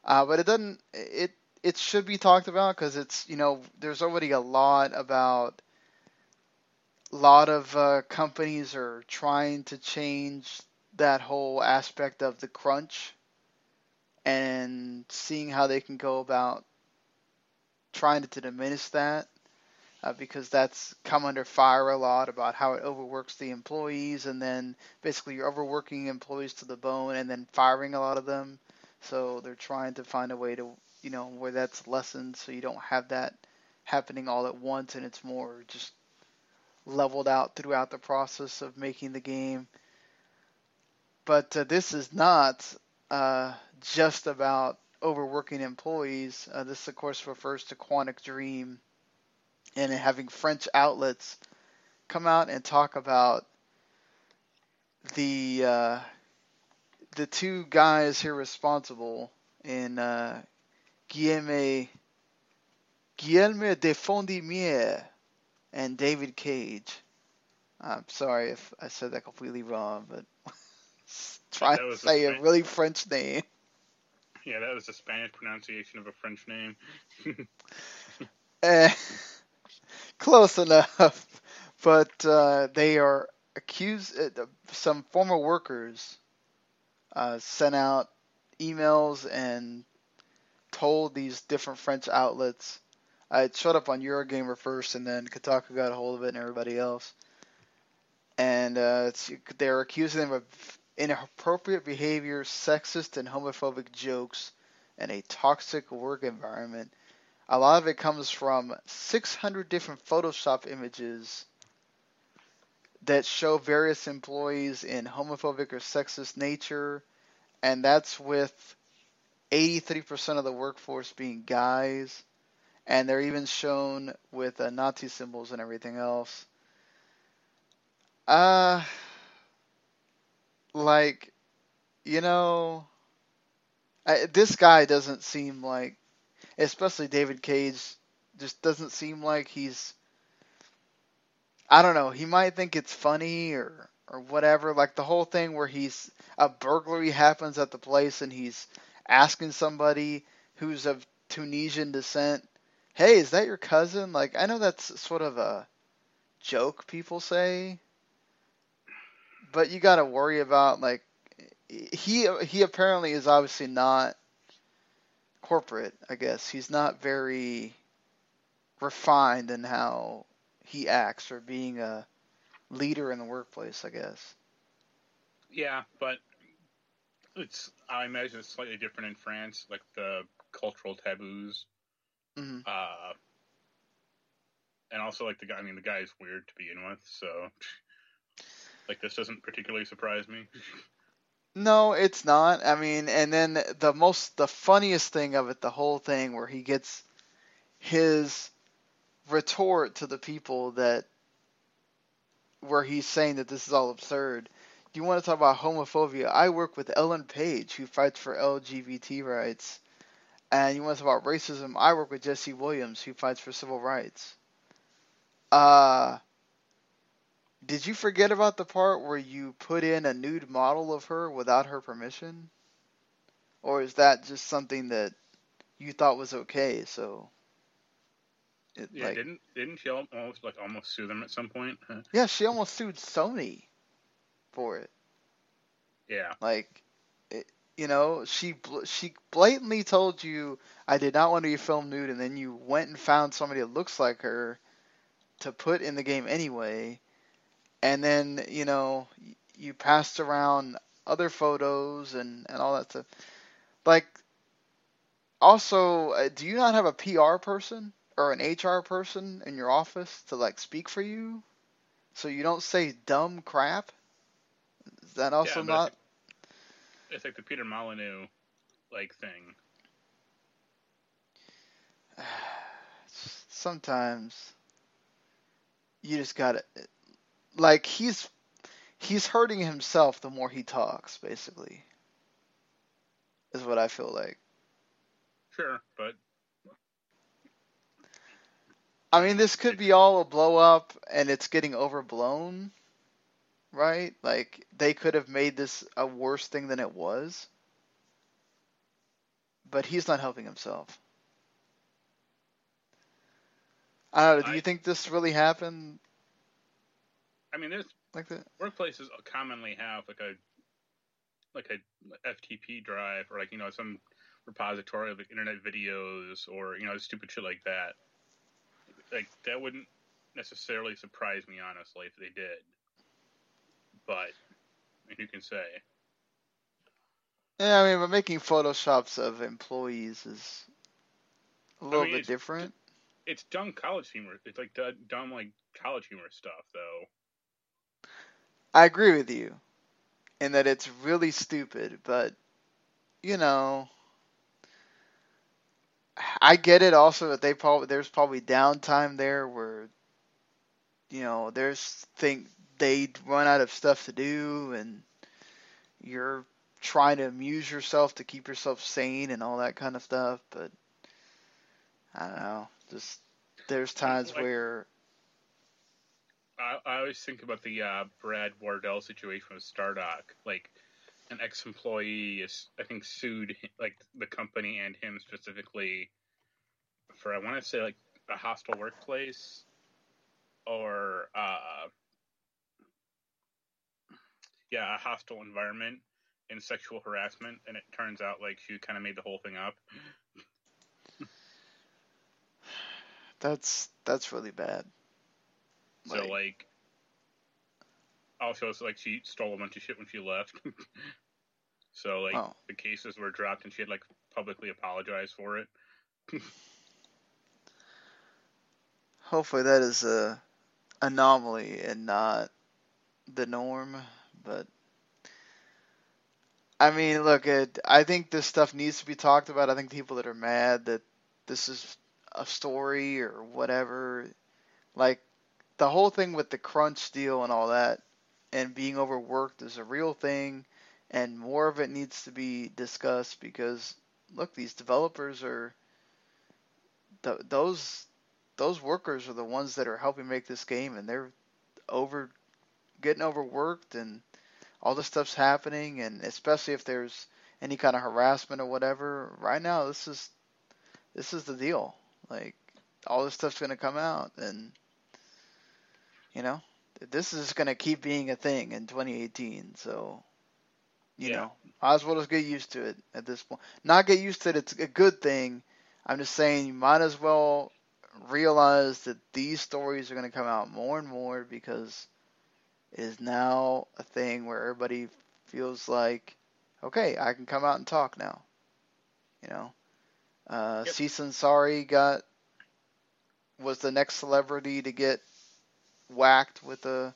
Uh, but it doesn't. It it should be talked about because it's you know there's already a lot about. A lot of uh, companies are trying to change that whole aspect of the crunch and seeing how they can go about trying to diminish that uh, because that's come under fire a lot about how it overworks the employees and then basically you're overworking employees to the bone and then firing a lot of them. So they're trying to find a way to, you know, where that's lessened so you don't have that happening all at once and it's more just leveled out throughout the process of making the game. But uh, this is not uh, just about overworking employees. Uh, this, of course, refers to Quantic Dream and having French outlets come out and talk about the uh, the two guys here responsible in uh, Guillemette Guillerme de Fondimier and David Cage. I'm sorry if I said that completely wrong, but trying to say a, a really French name. Yeah, that was a Spanish pronunciation of a French name. uh, close enough, but uh, they are accused. Uh, some former workers uh, sent out emails and told these different French outlets. It showed up on Eurogamer first, and then Kotaku got a hold of it, and everybody else. And uh, they're accusing them of inappropriate behavior, sexist and homophobic jokes, and a toxic work environment a lot of it comes from 600 different Photoshop images that show various employees in homophobic or sexist nature, and that's with 83% of the workforce being guys, and they're even shown with uh, Nazi symbols and everything else. Uh, like, you know, I, this guy doesn't seem like especially David Cage, just doesn't seem like he's. I don't know. He might think it's funny or or whatever. Like the whole thing where he's a burglary happens at the place and he's asking somebody who's of Tunisian descent, "Hey, is that your cousin?" Like I know that's sort of a joke people say, but you got to worry about like he he apparently is obviously not corporate, I guess. He's not very refined in how he acts or being a leader in the workplace, I guess. Yeah, but it's I imagine it's slightly different in France, like the cultural taboos. Mm-hmm. Uh, and also like the guy. I mean, the guy is weird to begin with, so like this doesn't particularly surprise me. No, it's not. I mean, and then the most, the funniest thing of it, the whole thing, where he gets his retort to the people that, where he's saying that this is all absurd. Do you want to talk about homophobia? I work with Ellen Page, who fights for LGBT rights. And you want to talk about racism? I work with Jesse Williams, who fights for civil rights. Uh, did you forget about the part where you put in a nude model of her without her permission? Or is that just something that you thought was okay? So it, yeah, like, didn't didn't she almost like almost sue them at some point? Yeah, she almost sued Sony for it. Yeah, like it, you know, she she blatantly told you I did not want to be filmed nude, and then you went and found somebody that looks like her to put in the game anyway and then you know you passed around other photos and and all that stuff. Like, also, uh, do you not have a PR person or an HR person in your office to like speak for you, so you don't say dumb crap? Is that also yeah, not? It's like the Peter Molyneux like thing. sometimes you just gotta like he's he's hurting himself the more he talks basically is what i feel like. Sure, but i mean this could be all a blow up and it's getting overblown right? Like they could have made this a worse thing than it was. But he's not helping himself. I don't know. Do you think this really happened I mean, there's like that? workplaces commonly have like a like a FTP drive or like you know some repository of like internet videos or you know stupid shit like that. Like that wouldn't necessarily surprise me honestly if they did. But I mean, who can say? Yeah, I mean, but making photoshops of employees is a little mean, bit it's- different. It's dumb college humor. It's like dumb like college humor stuff though. I agree with you in that it's really stupid, but you know, I get it also that they probably there's probably downtime there where you know there's think they run out of stuff to do and you're trying to amuse yourself to keep yourself sane and all that kind of stuff, but I don't know, just there's times Like- where I, I always think about the uh, Brad Wardell situation with Stardock. Like, an ex-employee is, I think, sued like the company and him specifically for I want to say like a hostile workplace or uh, yeah, a hostile environment and sexual harassment. And it turns out like she kind of made the whole thing up. that's that's really bad. So like, also it's like she stole a bunch of shit when she left. so like Oh. the cases were dropped and she had like publicly apologized for it. Hopefully that is a anomaly and not the norm. But I mean, look, it, I think this stuff needs to be talked about. I think people that are mad that this is a story or whatever, like the whole thing with the crunch deal and all that, and being overworked is a real thing, and more of it needs to be discussed because look, these developers are th- those those workers are the ones that are helping make this game, and they're over getting overworked, and all this stuff's happening, and especially if there's any kind of harassment or whatever. Right now, this is this is the deal. Like all this stuff's going to come out, and you know this is going to keep being a thing in 2018. So you Yeah. know, might as well just get used to it at this point. Not get used to it. It's a good thing. I'm just saying you might as well realize that these stories are going to come out more and more because it is now a thing where everybody feels like, okay, I can come out and talk now. You know, uh, Yep. Aziz Ansari got was the next celebrity to get whacked with a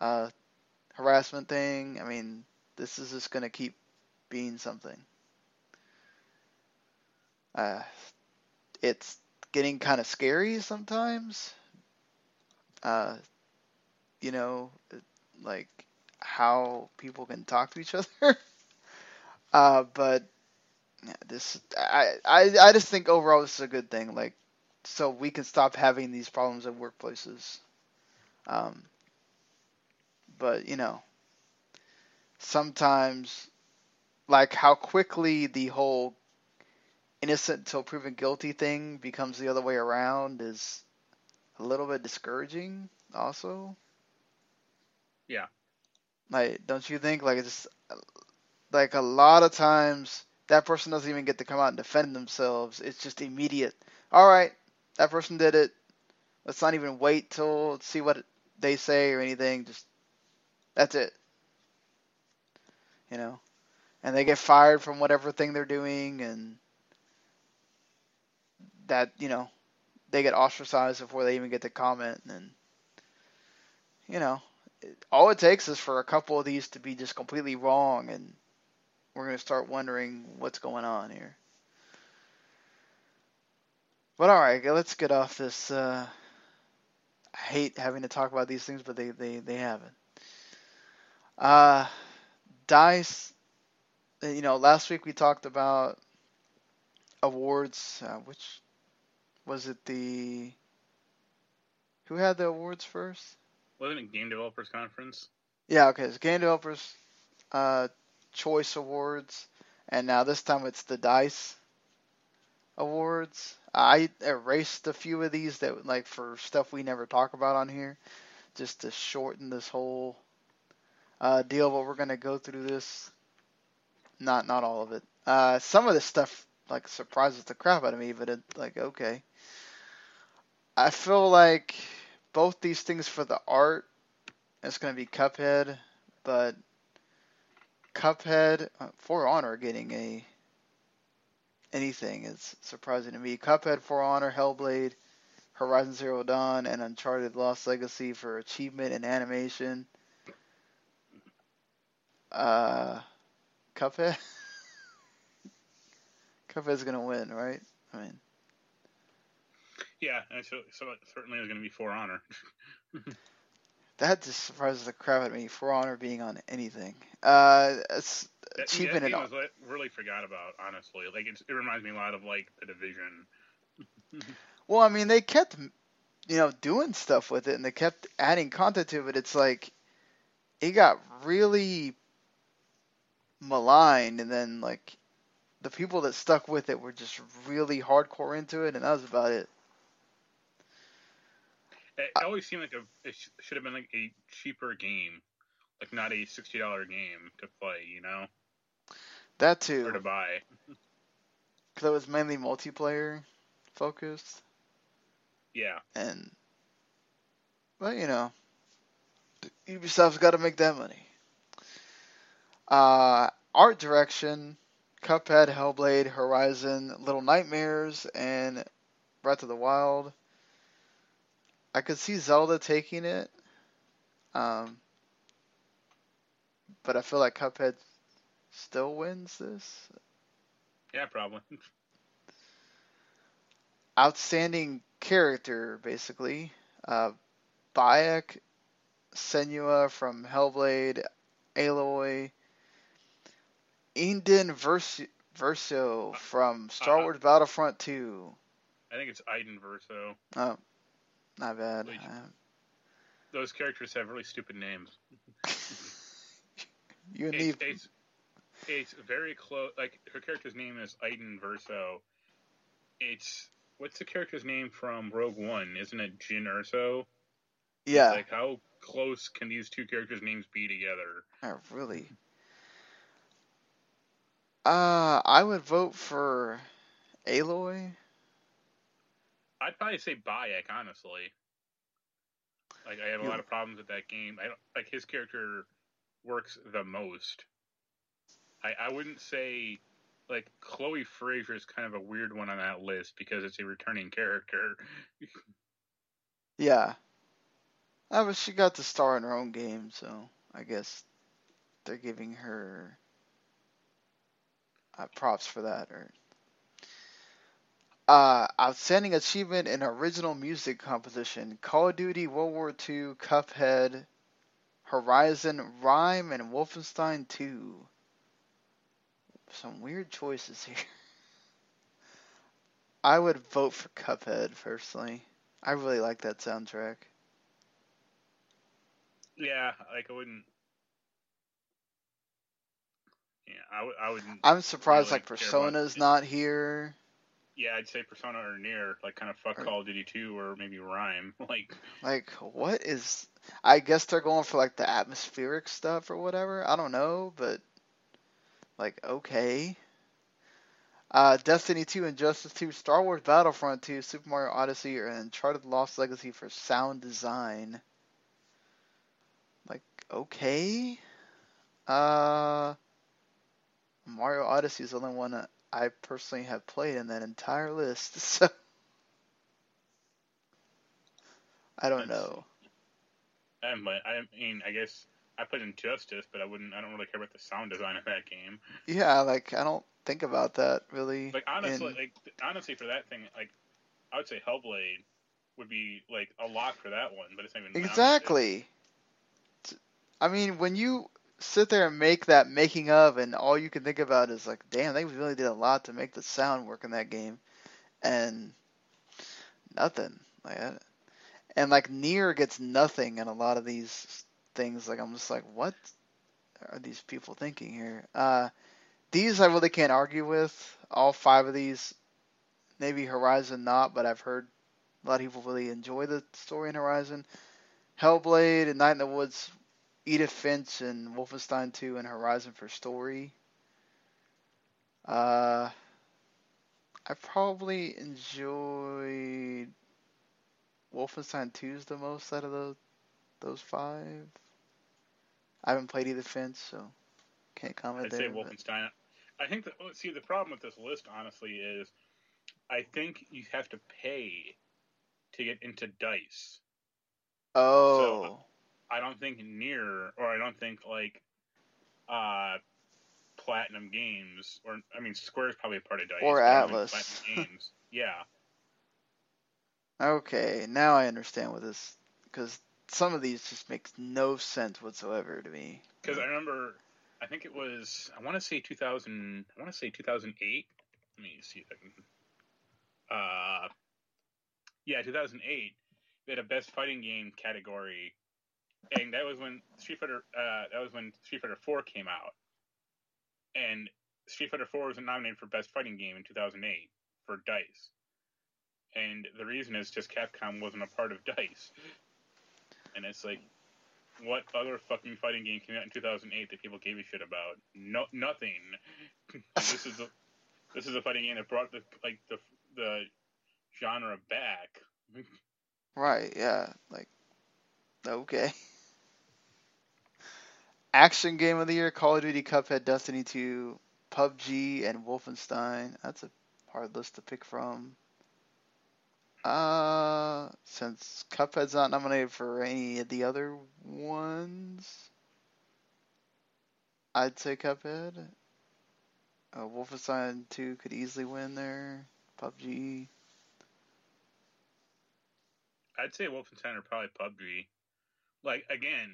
uh, harassment thing. I mean, this is just going to keep being something. Uh, it's getting kind of scary sometimes. Uh, you know, like how people can talk to each other. uh, but this, I, I, I just think overall this is a good thing. Like, so we can stop having these problems at workplaces. Um, but you know, sometimes, like how quickly the whole innocent until proven guilty thing becomes the other way around is a little bit discouraging also. Yeah. like don't you think like it's like a lot of times that person doesn't even get to come out and defend themselves. It's just immediate all right that person did it. Let's not even wait till see what they say or anything just that's it you know and they get fired from whatever thing they're doing and that you know they get ostracized before they even get to comment and you know all it takes is for a couple of these to be just completely wrong and we're going to start wondering what's going on here But all right, let's get off this. Uh, I hate having to talk about these things, but they they they haven't. Uh, Dice. You know, last week we talked about awards. Uh, which was it? The who had the awards first? Wasn't it Game Developers Conference? Yeah, okay. It's Game Developers uh, Choice Awards, and now this time it's the Dice Awards. I erased a few of these that like for stuff we never talk about on here, just to shorten this whole uh, deal. But we're gonna go through this. Not not all of it. Uh, some of this stuff like surprises the crap out of me, but it like okay. I feel like both these things for the art, it's gonna be Cuphead, but Cuphead uh, For Honor getting a anything is surprising to me. Cuphead, For Honor, Hellblade, Horizon Zero Dawn, and Uncharted Lost Legacy for achievement and animation. Uh, Cuphead. Cuphead's gonna win, right? I mean, Yeah, so, so certainly is going to be For Honor. that just surprises the crap out of me. For Honor being on anything. Uh, it's That, achievement game in was really forgot about, honestly. Like it reminds me a lot of like the Division. Well, I mean, they kept, you know, doing stuff with it, and they kept adding content to it. It's like it got really maligned, and then like the people that stuck with it were just really hardcore into it, and that was about it. It always seemed like a it should have been like a cheaper game, like not a sixty dollar game to play, you know, That or too, to buy. because it was mainly multiplayer focused, Yeah, and but you know, Ubisoft's got to make that money. Uh, art direction, Cuphead, Hellblade, Horizon, Little Nightmares, and Breath of the Wild. I could see Zelda taking it, um, but I feel like Cuphead still wins this. yeah, probably. Outstanding character, basically. Uh, Bayek, Senua from Hellblade, Aloy, Eden Vers- Verso from Star Uh, Wars Battlefront 2. I think it's Iden Verso. Oh, not bad. Uh, Those characters have really stupid names. you It's, need it's, it's very close. Like her character's name is Iden Verso. It's what's the character's name from Rogue One? Isn't it Jyn Erso? yeah, Like how close can these two characters' names be together? uh, really. Uh, I would vote for Aloy. I'd probably say Bayek, honestly. Like I had a You- lot of problems with that game. I don't like his character works the most. I I wouldn't say like Chloe Frazer is kind of a weird one on that list because it's a returning character. Yeah. Uh, but she got to star in her own game, so I guess they're giving her uh, props for that. Or uh, outstanding achievement in original music composition: Call of Duty, World War II, Cuphead, Horizon, Rhyme, and Wolfenstein 2. Some weird choices here. I would vote for Cuphead personally. I really like that soundtrack. Yeah, like I wouldn't. Yeah, I would. I wouldn't. I'm surprised really like Persona's not here. Yeah, I'd say Persona or NieR, like kind of fuck Or- Call of Duty 2 or maybe Rhyme. Like, Like what is I guess they're going for like the atmospheric stuff or whatever. I don't know, but like okay. Uh, Destiny 2, Injustice 2, Star Wars Battlefront 2, Super Mario Odyssey, and Uncharted Lost Legacy for sound design. Like, okay. Uh, Mario Odyssey is the only one that I personally have played in that entire list, so I don't Let's know. I'm, I mean, I guess I played Injustice, but I wouldn't. I don't really care about the sound design of that game. Yeah, like I don't think about that really. Like honestly, in- like honestly, for that thing, like I would say Hellblade would be like a lock for that one, but it's not even. Exactly. I mean, when you sit there and make that making of, and all you can think about is like, damn, they really did a lot to make the sound work in that game, and nothing like. And like NieR gets nothing in a lot of these things. Like I'm just like, what are these people thinking here? Uh, these I really can't argue with. All five of these, maybe Horizon not, but I've heard a lot of people really enjoy the story in Horizon. Hellblade and Night in the Woods, Edith Finch and Wolfenstein 2 and Horizon for story. Uh, I probably enjoyed Wolfenstein 2's the most out of those those five. I haven't played Edith Finch, so can't comment I'd there. say but- Wolfenstein. I think that see the problem with this list honestly is, I think you have to pay to get into Dice. Oh, I don't think NieR, or I don't think like, uh, Platinum Games, or I mean Square is probably a part of Dice. Or but I don't think Atlus. Platinum Games, yeah. okay. Now I understand what this because some of these just makes no sense whatsoever to me. Because I remember, I think it was, I want to say 2000, I want to say 2008. Let me see if I can. Uh, yeah, 2008. They had a best fighting game category, and that was when Street Fighter. Uh, that was when Street Fighter 4 came out, and Street Fighter 4 was nominated for best fighting game in 2008 for Dice. And the reason is just Capcom wasn't a part of Dice. And it's like, what other fucking fighting game came out in 2008 that people gave a shit about? No, nothing. this is a this is a fighting game that brought the like the the genre back. Right? Yeah. Like, okay. Action game of the year: Call of Duty, Cuphead, Destiny 2, PUBG, and Wolfenstein. That's a hard list to pick from. Uh, since Cuphead's not nominated for any of the other ones, I'd say Cuphead. Uh, Wolfenstein 2 could easily win there. PUBG. I'd say Wolfenstein or probably PUBG. Like again,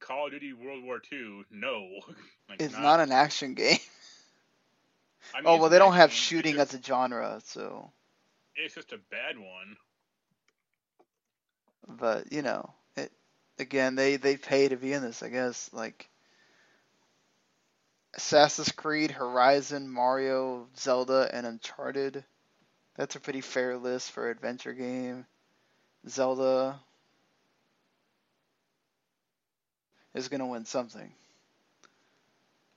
Call of Duty World War II. No, like, It's not an action game. I mean, Oh well, they don't have shooting just- as a genre, so. It's just a bad one. But you know, it again they they pay to be in this. I guess like Assassin's Creed, Horizon, Mario, Zelda, and Uncharted. That's a pretty fair list for adventure game. Zelda is gonna win something.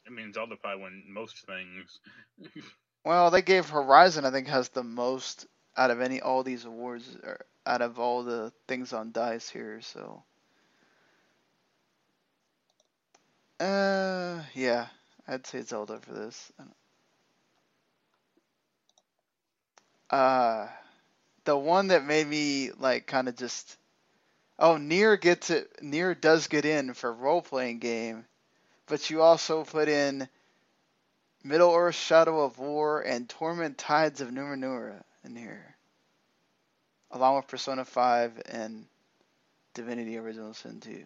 I mean, Zelda probably won most things. Well, they gave Horizon, I think, has the most out of any all these awards, or out of all the things on Dice here. So, uh, yeah, I'd say Zelda for this. Uh, the one that made me like kind of just, oh, NieR gets it. Nier does get in for role playing game, but you also put in Middle Earth Shadow of War and Torment Tides of Numenera in here. Along with Persona 5 and Divinity Original Sin 2.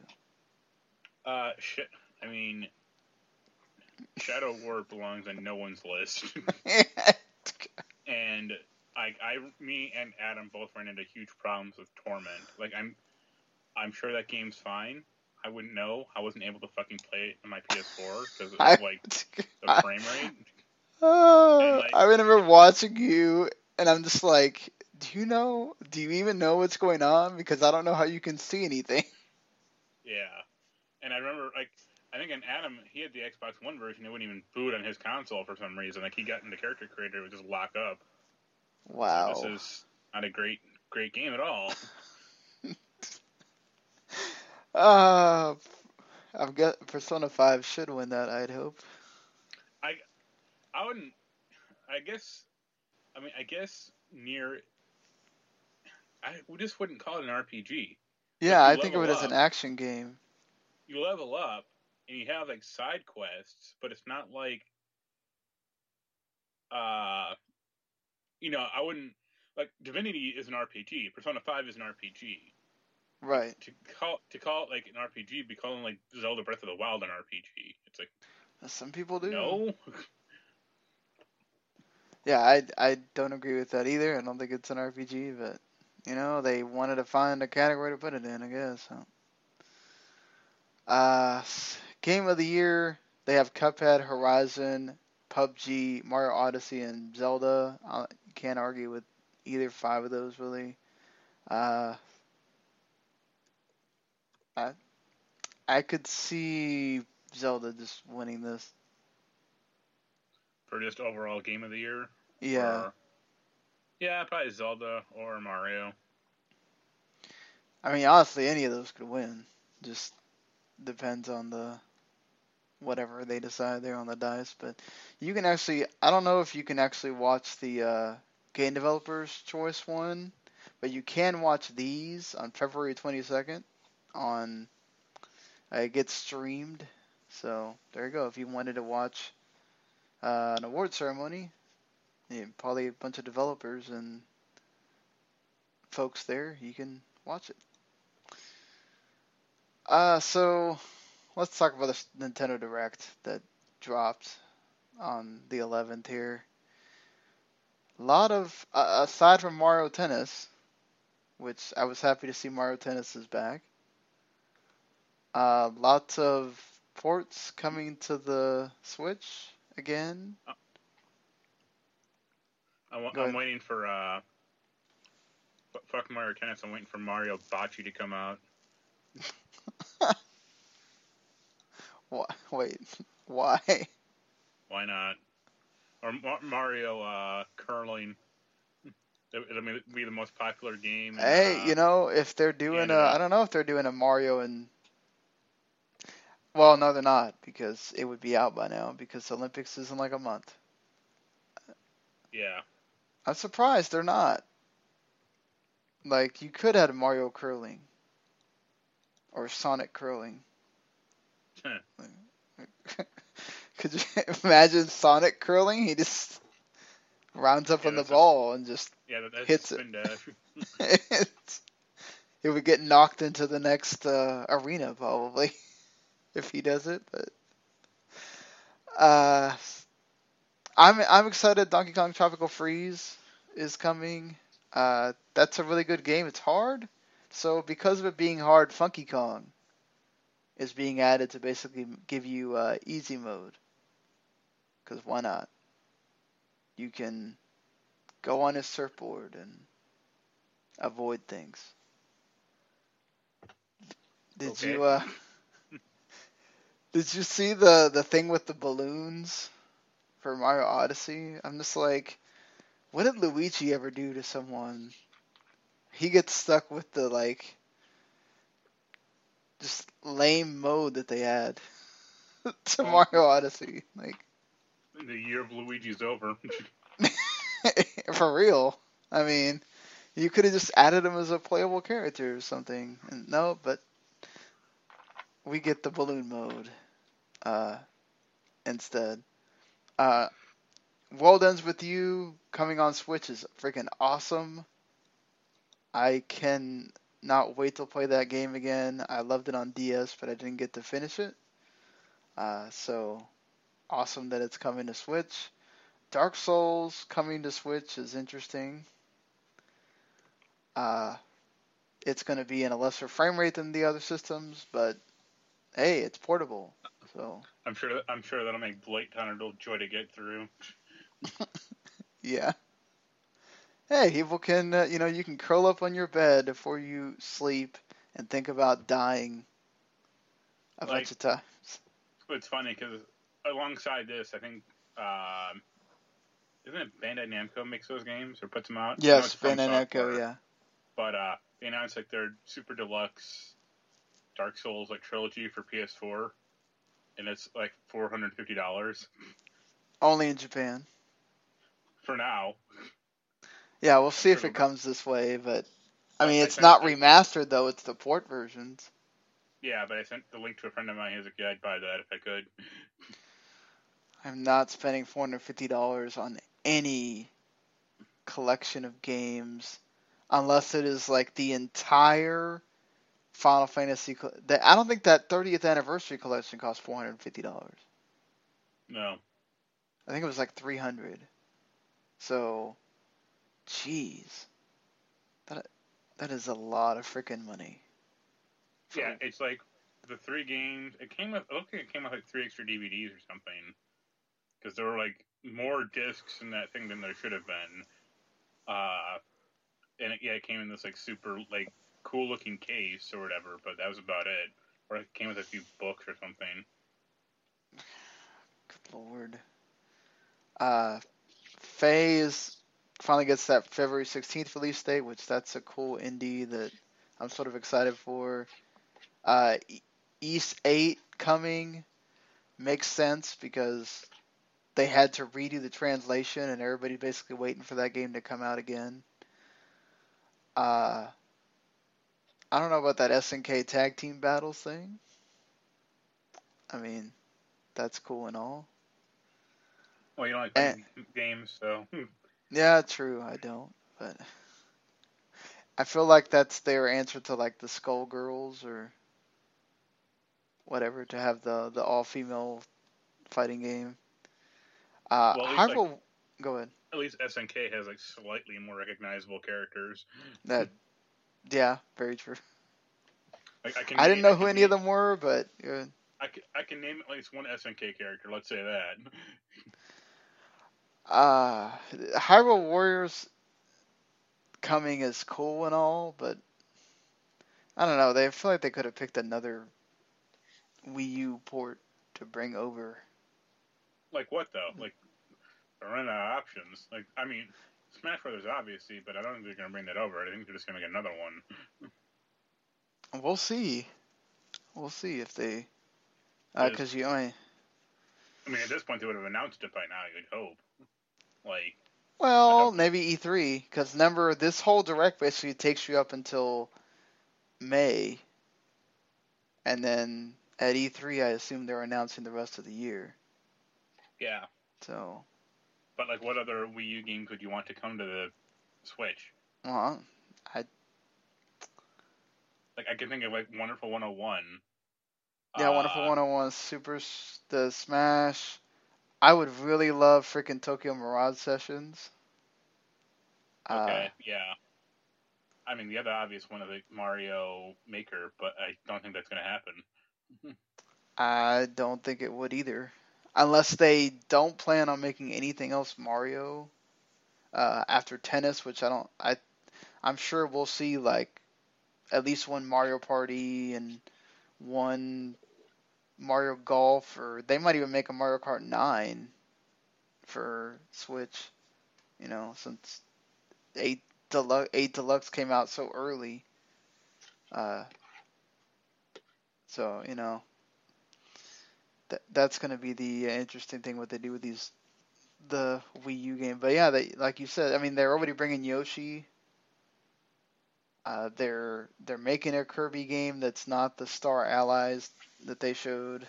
Uh, shit. I mean, Shadow of War belongs on no one's list, and I, I, me and Adam both ran into huge problems with Torment. Like, I'm, I'm sure that game's fine. I wouldn't know. I wasn't able to fucking play it on my PS4 because of like the frame rate. Oh, like- I remember watching you, and I'm just like, do you know? Do you even know what's going on? Because I don't know how you can see anything. Yeah, and I remember like I think in Adam he had the Xbox One version. It wouldn't even boot on his console for some reason. Like he got into Character Creator, it would just lock up. Wow. This is not a great great game at all. Uh, I've got Persona 5 should win that, I'd hope. I I wouldn't. I guess. I mean, I guess NieR. I we just wouldn't call it an RPG. Yeah, I think of it level as an action game. You level up and you have like side quests, but it's not like. Uh, you know, I wouldn't like Divinity is an RPG. Persona Five is an RPG. Right. To call to call it like an RPG, be calling like Zelda Breath of the Wild an RPG. It's like Some people do. no. Yeah, I I don't agree with that either. I don't think it's an RPG, but you know they wanted to find a category to put it in, I guess. So. Uh, game of the year they have Cuphead, Horizon, PUBG, Mario Odyssey, and Zelda. Uh, you can't argue with either five of those really. Uh, I I could see Zelda just winning this. For just overall game of the year. Yeah. Or- yeah, probably Zelda or Mario. I mean, honestly, any of those could win. Just depends on the whatever they decide there on the dice. But you can actually, I don't know if you can actually watch the uh, game developers choice one, but you can watch these on February 22nd on. Uh, it gets streamed, so there you go. If you wanted to watch uh, an award ceremony, yeah, probably a bunch of developers and folks there, you can watch it. Uh, so let's talk about the Nintendo Direct that dropped on the 11th here. A lot of, uh, aside from Mario Tennis, which I was happy to see Mario Tennis is back. Uh, lots of ports coming to the Switch again. I wa- Go I'm waiting for uh, fu- fuck Mario Tennis. I'm waiting for Mario Bocce to come out. Wait, why? Why not? Or Mario uh, curling. It- It'll be- the most popular game. in, Hey, uh, you know, if they're doing a, Canada. I don't know if they're doing a Mario and, well, no, they're not because it would be out by now because the Olympics is in like a month. Yeah. I'm surprised they're not. Like, you could have Mario curling or Sonic curling. could you imagine Sonic curling? He just rounds up Yeah, on the that's a- ball and just Yeah, that's Hits it. spin dash. it's, it would get knocked into the next uh, arena probably if he does it. But uh, I'm I'm excited. Donkey Kong Tropical Freeze is coming. Uh, that's a really good game. It's hard, so because of it being hard, Funky Kong is being added to basically give you uh, easy mode. Because why not? You can go on his surfboard and avoid things. Did Okay. you uh Did you see the the thing with the balloons for Mario Odyssey? I'm just like what did Luigi ever do to someone? He gets stuck with the like just lame mode that they add to. Mario Odyssey. Like the year of Luigi's over. for real. I mean, you could have just added him as a playable character or something. And no, but we get the balloon mode uh, instead. Uh, World Ends with You coming on Switch is freaking awesome. I can not wait to play that game again. I loved it on DS, but I didn't get to finish it. Uh, so awesome that it's coming to Switch. Dark Souls coming to Switch is interesting. Uh, it's going to be in a lesser frame rate than the other systems, but hey, it's portable. So I'm sure. I'm sure that'll make Blake little joy to get through. yeah. Hey, people can uh, you know you can curl up on your bed before you sleep and think about dying a Like- bunch of times. It's funny because alongside this, I think um, isn't it Bandai Namco makes those games or puts them out? Yes, Bandai Namco, yeah. But uh, they announced like their super deluxe Dark Souls like trilogy for PS4, and it's like four hundred fifty dollars Only in Japan. for now. Yeah, we'll see if it comes this way, but I mean it's not remastered though, it's the port versions. Yeah, but I sent the link to a friend of mine. He was like, "Yeah, I'd buy that if I could." I'm not spending four hundred fifty dollars on any collection of games unless it is like the entire Final Fantasy. I don't think that 30th anniversary collection cost four hundred and fifty dollars. No. I think it was like three hundred. So, jeez, that that is a lot of freaking money. Yeah, it's like the three games. It came with. Think it came with like three extra DVDs or something. Because there were like more discs in that thing than there should have been. Uh, and it, yeah, it came in this like super like cool looking case or whatever. But that was about it. Or it came with a few books or something. Good lord. Uh, Fe finally gets that February 16th release date, which that's a cool indie that I'm sort of excited for. Uh, Ys VIII coming makes sense because they had to redo the translation and everybody basically waiting for that game to come out again. Uh, I don't know about that SNK tag team battles thing. I mean, that's cool and all. Well, you don't like playing games, so Yeah, true. I don't, but I feel like that's their answer to like the Skullgirls or whatever to have the the all female fighting game. Uh, Well, like- go ahead. at least SNK has like slightly more recognizable characters. That, yeah, very true. Like I can. I didn't name- know who any of them were, but uh, I can, I can name at least one SNK character. Let's say that. uh, Hyrule Warriors coming is cool and all, but I don't know. They feel like they could have picked another Wii U port to bring over. Like what though? Like running out of options. Like I mean, Smash Brothers obviously, but I don't think they're gonna bring that over. I think they're just gonna make another one. We'll see. We'll see if they, uh, because you only. I mean, at this point they would have announced it by now. You'd hope. Like Well, maybe E3, because remember this whole direct basically takes you up until May, and then at E3, I assume they're announcing the rest of the year. yeah, So, but like what other Wii U games would you want to come to the Switch? well, I Like I can think of like Wonderful 101. yeah, uh, Wonderful 101, Super, the Smash. I would really love freaking Tokyo Mirage Sessions. Uh, Okay, yeah. I mean, the other obvious one is like Mario Maker, but I don't think that's gonna happen. I don't think it would either, unless they don't plan on making anything else Mario uh, after tennis, which I don't. I I'm sure we'll see like at least one Mario Party and one Mario Golf, or they might even make a Mario Kart Nine for Switch. You know, since eight deluxe eight deluxe came out so early. Uh, so you know that that's going to be the interesting thing what they do with these the Wii U game. But yeah, they like you said, I mean they're already bringing Yoshi. Uh, they're they're making a Kirby game that's not the Star Allies that they showed.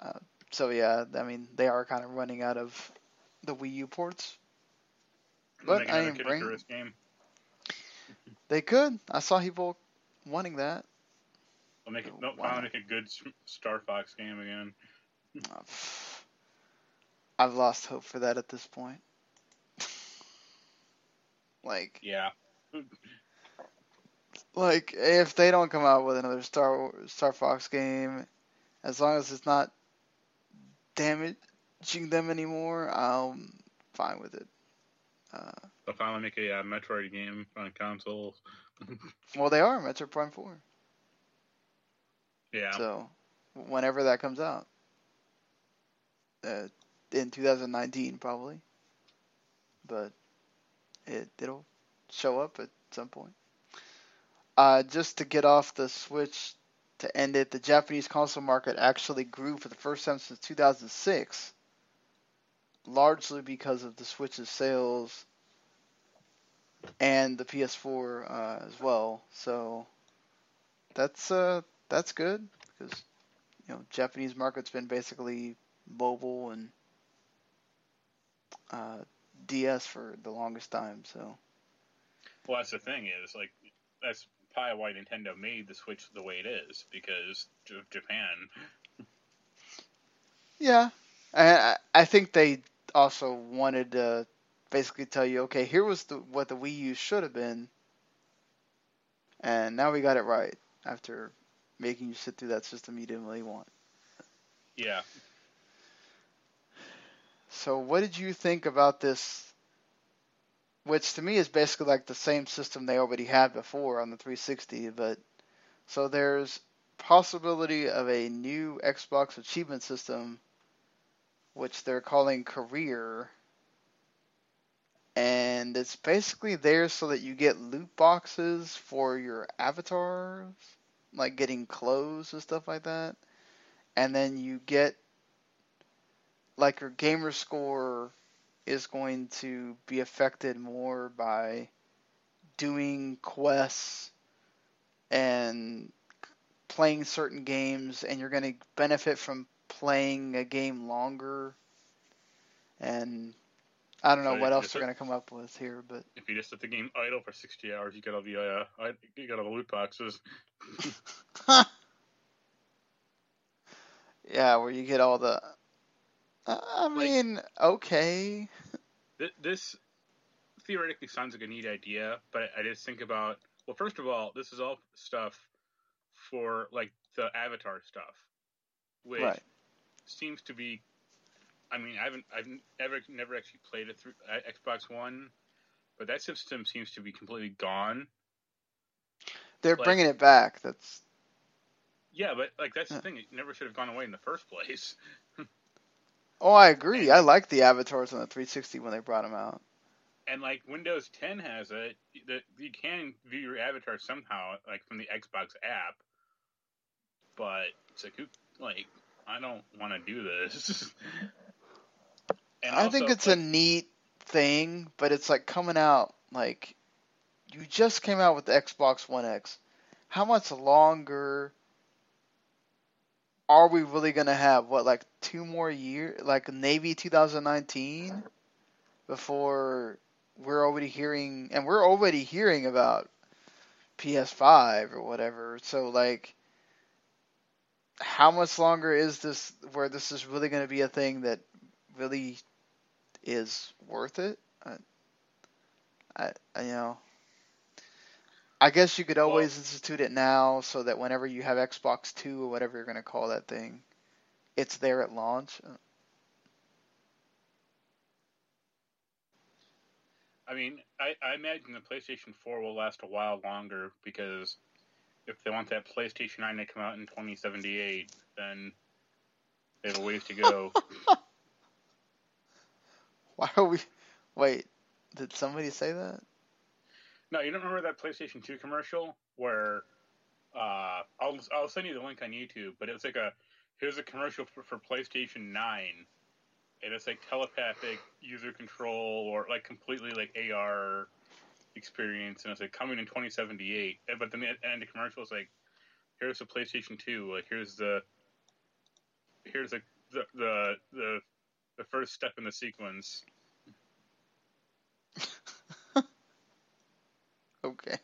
Uh, so yeah, I mean they are kind of running out of the Wii U ports. But I am bring- game. They could. I saw people wanting that. They'll make it. Oh, why finally make a good Star Fox game again. I've lost hope for that at this point. like, Yeah. like if they don't come out with another Star Star Fox game, as long as it's not damaging them anymore, I'm fine with it. Uh, They'll finally make a uh, Metroid game on consoles. well, they are Metroid Prime Four, Yeah. so whenever that comes out, uh, in 2019 probably, but it it'll show up at some point. Uh, just to get off the Switch to end it, the Japanese console market actually grew for the first time since 2006, largely because of the Switch's sales and the PS4 uh, as well. So that's uh, that's good because you know Japanese market's been basically mobile and uh, DS for the longest time. So. Well, that's the thing is like that's probably why Nintendo made the Switch the way it is because of Japan. Yeah, I I think they also wanted to basically tell you, okay, here was the what the Wii U should have been, and now we got it right after making you sit through that system you didn't really want. Yeah. So, what did you think about this? Which to me is basically like the same system they already had before on the 360, but so there's possibility of a new Xbox achievement system, which they're calling Career, and it's basically there so that you get loot boxes for your avatars, like getting clothes and stuff like that, and then you get like your gamer score is going to be affected more by doing quests and playing certain games and you're going to benefit from playing a game longer. And I don't know So what else going to come up with here but If you just let the game idle for sixty hours, you get all the uh, you get all the loot boxes. yeah where you get all the I I Like- mean okay Th- This theoretically sounds like a neat idea, but I just think about well, first of all, this is all stuff for like the Avatar stuff, which Right. seems to be. I mean, I haven't, I've ever, never actually played it through uh, Xbox One, but that system seems to be completely gone. they're Like- bringing it back that's Yeah, but like that's the thing; it never should have gone away in the first place. Oh, I agree. I like the avatars on the 360 when they brought them out. And like Windows 10 has it that you can view your avatar somehow, like from the Xbox app. But it's like, like, I don't want to do this. and I think it's like, a neat thing, but it's like coming out like you just came out with the Xbox One X. How much longer are we really gonna have? What like two more years, like Navy 2019, before we're already hearing, and we're already hearing about PS5 or whatever. So like, how much longer is this where this is really gonna be a thing that really is worth it. I, I, I- you know, I guess you could Well- always institute it now so that whenever you have Xbox Two or whatever you're going to call that thing, it's there at launch. I mean, I, I imagine the PlayStation 4 will last a while longer because if they want that PlayStation 9 to come out in 2078, then they have a ways to go. Why are we? Wait, did somebody say that? No, you don't remember that PlayStation 2 commercial where uh, I'll I'll send you the link on YouTube, but it was like a here's a commercial for, for PlayStation 9, and it's like telepathic user control or like completely like AR experience, and it's like coming in 2078. But then the end of the commercial is like here's the PlayStation 2, like here's the here's the the the, the first step in the sequence. Okay.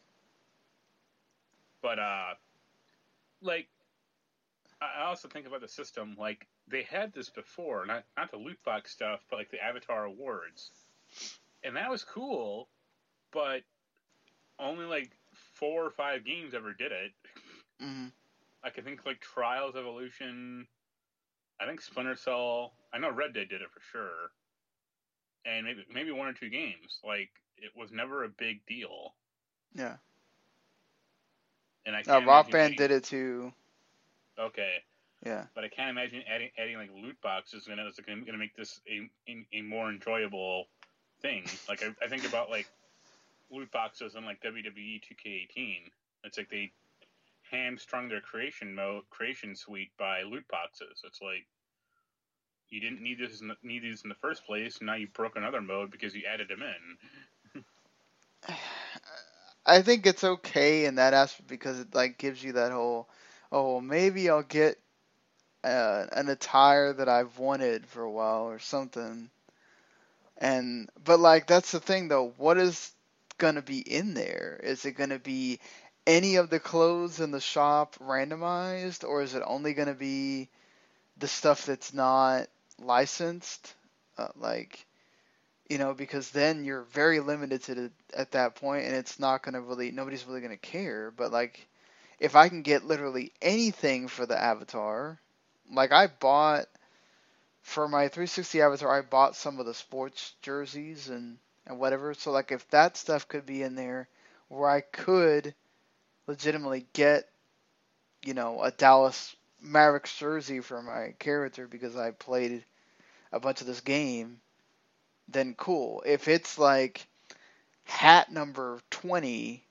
but uh like I also think about the system like they had this before not not the loot box stuff but like the avatar awards. And that was cool but only like four or five games ever did it. Hmm like i think like trials evolution i think splinter cell i know red dead did it for sure. And maybe maybe one or two games. Like it was never a big deal Yeah. and i Uh, can't Rock imagine Band adding- did it too. okay Yeah. but I can't imagine adding adding like loot boxes and it's going to make this a, a a more enjoyable thing. Like I, I think about like loot boxes in like WWE 2K18. It's like they hamstrung their creation mode creation suite by loot boxes. It's like you didn't need this in the, need these in the first place. Now you broke another mode because you added them in. I think it's okay in that aspect because it like gives you that whole, oh maybe I'll get uh, an attire that I've wanted for a while or something, And but like that's the thing though. What is gonna be in there? Is it gonna be any of the clothes in the shop randomized, or is it only gonna be the stuff that's not licensed? Uh, like, you know, because then you're very limited to the, at that point, and it's not gonna really nobody's really gonna care. But like, if I can get literally anything for the avatar, like I bought for my 360 avatar, I bought some of the sports jerseys and and whatever. So like if that stuff could be in there, where I could legitimately get, you know, a Dallas Mavericks jersey for my character because I played a bunch of this game, then cool. If it's like hat number 20,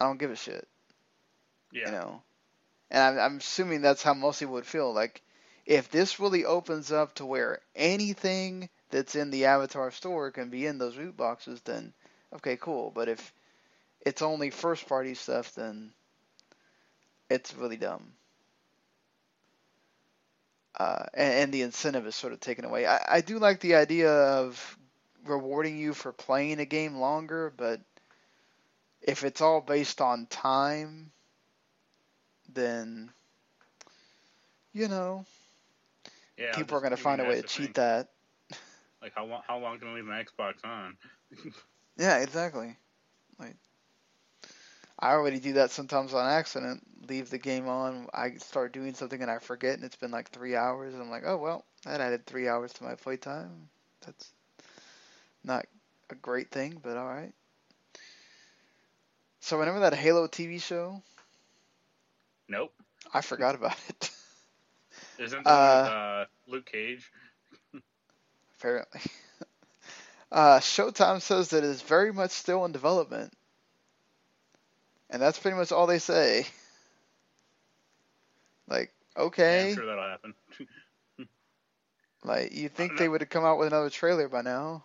I don't give a shit. Yeah. You know, and I'm, I'm assuming that's how most people would feel. Like if this really opens up to where anything that's in the Avatar store can be in those loot boxes, then okay, cool. But if it's only first party stuff, then it's really dumb. Uh, and, and, the incentive is sort of taken away. I, I do like the idea of rewarding you for playing a game longer, but if it's all based on time, then you know yeah, people are going to find a way to cheat thing. that. Like how long? How long can I leave my Xbox on? yeah, exactly. Like I already do that sometimes on accident. Leave the game on. I start doing something and I forget, and it's been like three hours. And I'm like, oh well, that added three hours to my playtime. That's not a great thing, but all right. So remember that Halo TV show? Nope. I forgot about it. Isn't that uh, uh, Luke Cage? apparently. Uh, Showtime says that it is very much still in development. And that's pretty much all they say. Like, okay. Yeah, I'm sure that'll happen. like, you think uh, they would have come out with another trailer by now?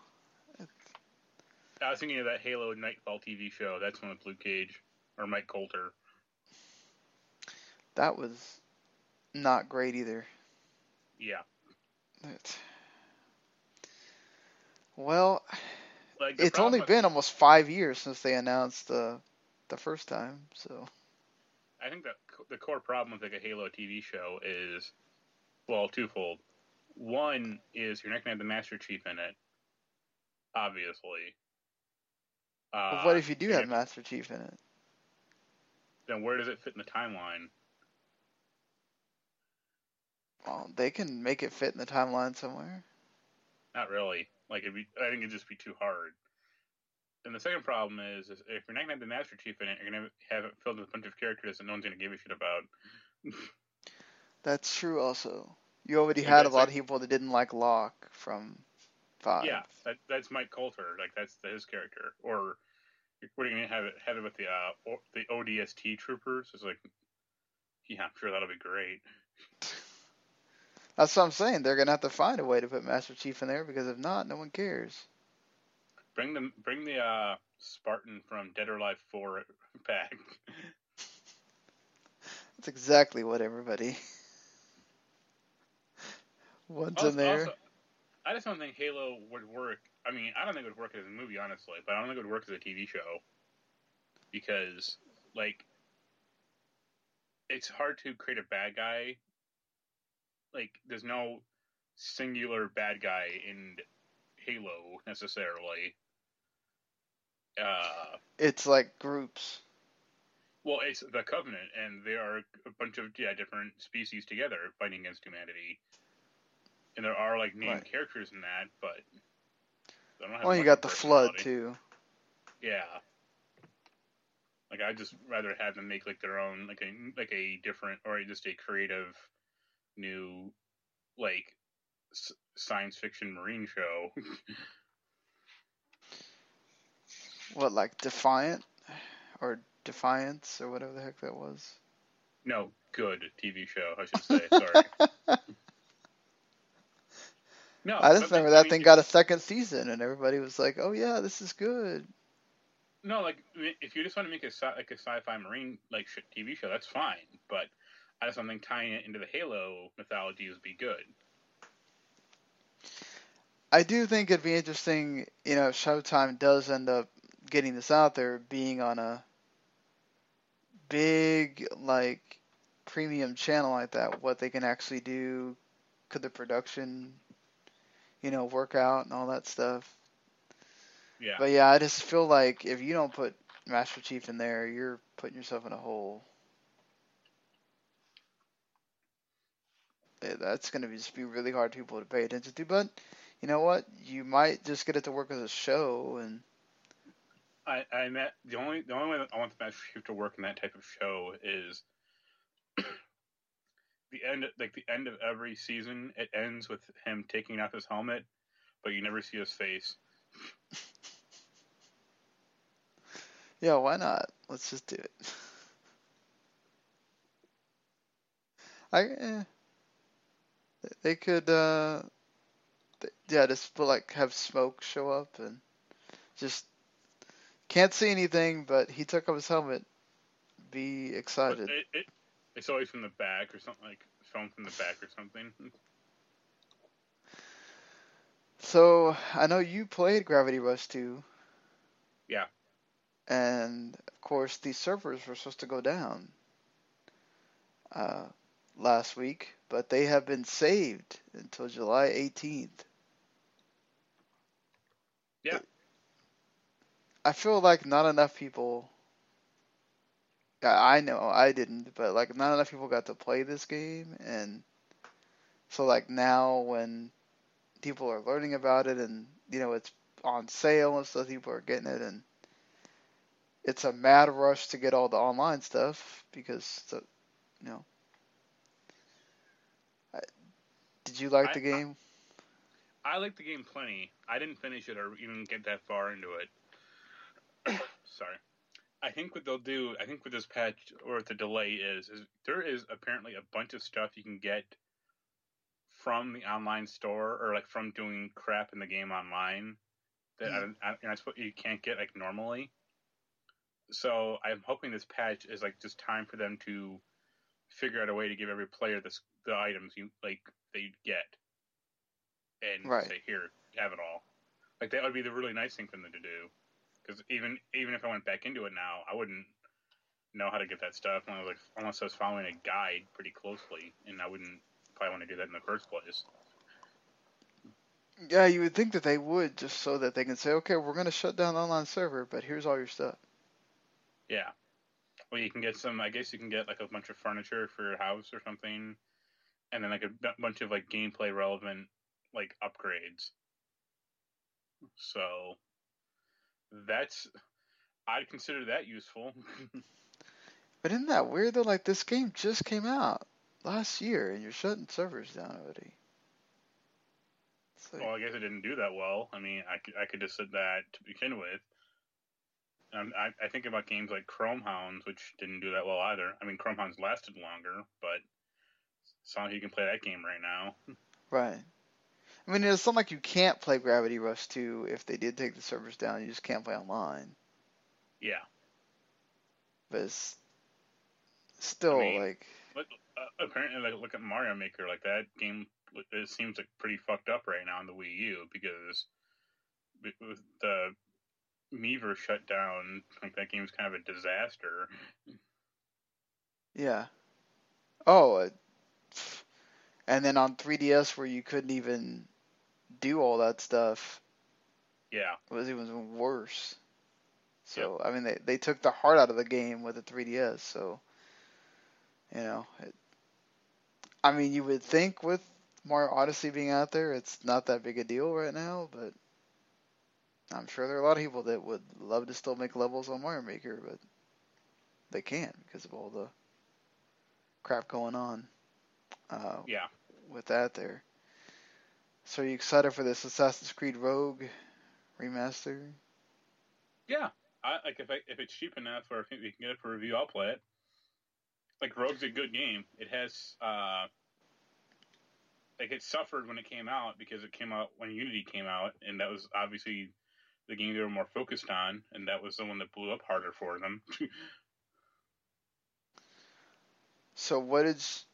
I was thinking of that Halo Nightfall TV show. That's one with Luke Cage or Mike Colter. That was not great either. Yeah. But, well, like it's only been almost five years since they announced the the first time. So. I think that the core problem with like a Halo TV show is, well, twofold. One is you're not gonna have the Master Chief in it, obviously. Uh, what if you do have Master Chief in it? Then where does it fit in the timeline? Well, they can make it fit in the timeline somewhere. Not really. Like, be, I think it'd just be too hard. And the second problem is, is if you're not gonna have the Master Chief in it, you're gonna have it filled with a bunch of characters that no one's gonna give a shit about. That's true. Also, you already had a lot like, of people that didn't like Locke from Five. Yeah, that, that's Mike Colter. Like that's his character. Or what are you gonna have it have it with the uh the ODST troopers? It's like, yeah, I'm sure that'll be great. That's what I'm saying. They're gonna have to find a way to put Master Chief in there because if not, no one cares. Bring the bring the uh, Spartan from Dead or Alive Four back. That's exactly what everybody wants also, in there. Also, I just don't think Halo would work. I mean, I don't think it would work as a movie, honestly, but I don't think it would work as a TV show because, like, it's hard to create a bad guy like there's no singular bad guy in Halo necessarily. Uh, it's like groups. Well, it's the Covenant, and they are a bunch of yeah different species together fighting against humanity. And there are like named right. characters in that, but well, you got the Flood too. Yeah. Like I just rather have them make like their own like a like a different or just a creative new like s- science fiction marine show. what, like Defiant or Defiance or whatever the heck that was? No, good TV show, I should say. Sorry. no, I just remember that I thing got a second season, and everybody was like, "Oh yeah, this is good." No, like if you just want to make a sci- like a sci-fi marine like TV show, that's fine. But as something tying it into the Halo mythology would be good. I do think it'd be interesting, you know, if Showtime does end up getting this out there, being on a big like premium channel like that, what they can actually do, could the production, you know, work out and all that stuff. Yeah. But yeah, I just feel like if you don't put Master Chief in there, you're putting yourself in a hole. That's going to be just be really hard for people to pay attention to. But you know what? You might just get it to work as a show, and I, I met the only the only way that I want the Master Chief to work in that type of show is the end like the end of every season. It ends with him taking off his helmet, but you never see his face. yeah, why not? Let's just do it. I eh, they could uh, yeah, just like have smoke show up and just can't see anything, but he took off his helmet. Be excited. it, it it's always from the back or something like filmed from the back or something. So I know you played Gravity Rush 2. Yeah. And of course, these servers were supposed to go down uh, last week, but they have been saved until July 18th. Yeah. I feel like not enough people. I I know I didn't, but like not enough people got to play this game, and so like now when people are learning about it, and you know it's on sale and stuff, people are getting it, and it's a mad rush to get all the online stuff because the, you know. I- Did you like I- the game? I like the game plenty. I didn't finish it or even get that far into it. Sorry. I think what they'll do, I think what this patch or the delay is, is there is apparently a bunch of stuff you can get from the online store or like from doing crap in the game online that I, mm-hmm. don't- I, I suppose you can't get like normally. So I'm hoping this patch is like just time for them to figure out a way to give every player this the items you like they get and Right. say here have it all. Like that would be the really nice thing for them to do. Because even even if I went back into it now, I wouldn't know how to get that stuff unless, like, unless I was following a guide pretty closely, and I wouldn't probably want to do that in the first place. Yeah, you would think that they would just so that they can say, okay, we're going to shut down the online server, but here's all your stuff. Yeah. Well, you can get some. I guess you can get like a bunch of furniture for your house or something, and then like a b- bunch of like gameplay relevant like upgrades. So that's I'd consider that useful. But isn't that weird though? Like this game just came out last year, and you're shutting servers down already. Like, well, I guess it didn't do that well. I mean, I could I could just said that to begin with. Um, I, I think about games like Chromehounds, which didn't do that well either. I mean, Chromehounds lasted longer, but it's not like you can play that game right now. right. I mean, it's not like you can't play Gravity Rush 2 if they did take the servers down. You just can't play online. Yeah. But it's still I mean, like, But uh, apparently, like look at Mario Maker, like that game. It seems like pretty fucked up right now on the Wii U because with the Miiverse shut down. Like that game's kind of a disaster. yeah. Oh, uh, and then on 3DS where you couldn't even do all that stuff, Yeah, it was even worse. So I mean, they they took the heart out of the game with the 3DS. So you know, it, I mean, you would think with Mario Odyssey being out there, it's not that big a deal right now, but I'm sure there are a lot of people that would love to still make levels on Mario Maker, but they can't because of all the crap going on uh, yeah. with that there. So are you excited for this Assassin's Creed Rogue remaster? Yeah, I like if I, if it's cheap enough, or if we can get it for review, I'll play it. Like Rogue's a good game. It has uh, like it suffered when it came out because it came out when Unity came out, and that was obviously the game they were more focused on, and that was the one that blew up harder for them. So what is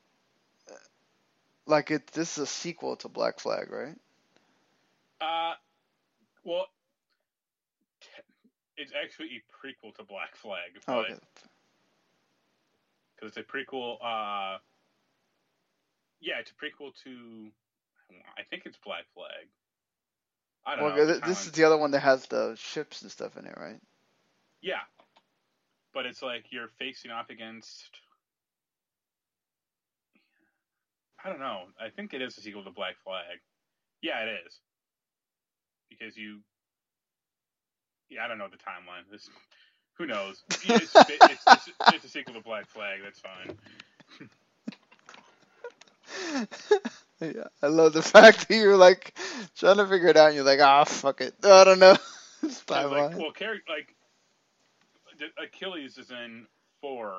like it? This is a sequel to Black Flag, right? Uh, well, it's actually a prequel to Black Flag, Oh, but okay. because it's a prequel. Uh, yeah, it's a prequel to. I think it's Black Flag. I don't Well, know. th- this is the other one that has the ships and stuff in it, right? Yeah, but it's like you're facing off against. I don't know. I think it is a sequel to Black Flag. Yeah, it is. Because you. Yeah, I don't know the timeline. This, who knows? Yeah, It's, it's, it's, it's a sequel to Black Flag. That's fine. yeah, I love the fact that you're like trying to figure it out. and You're like, ah, fuck it. I don't know. it's like, well, Carrie, like Achilles is in four.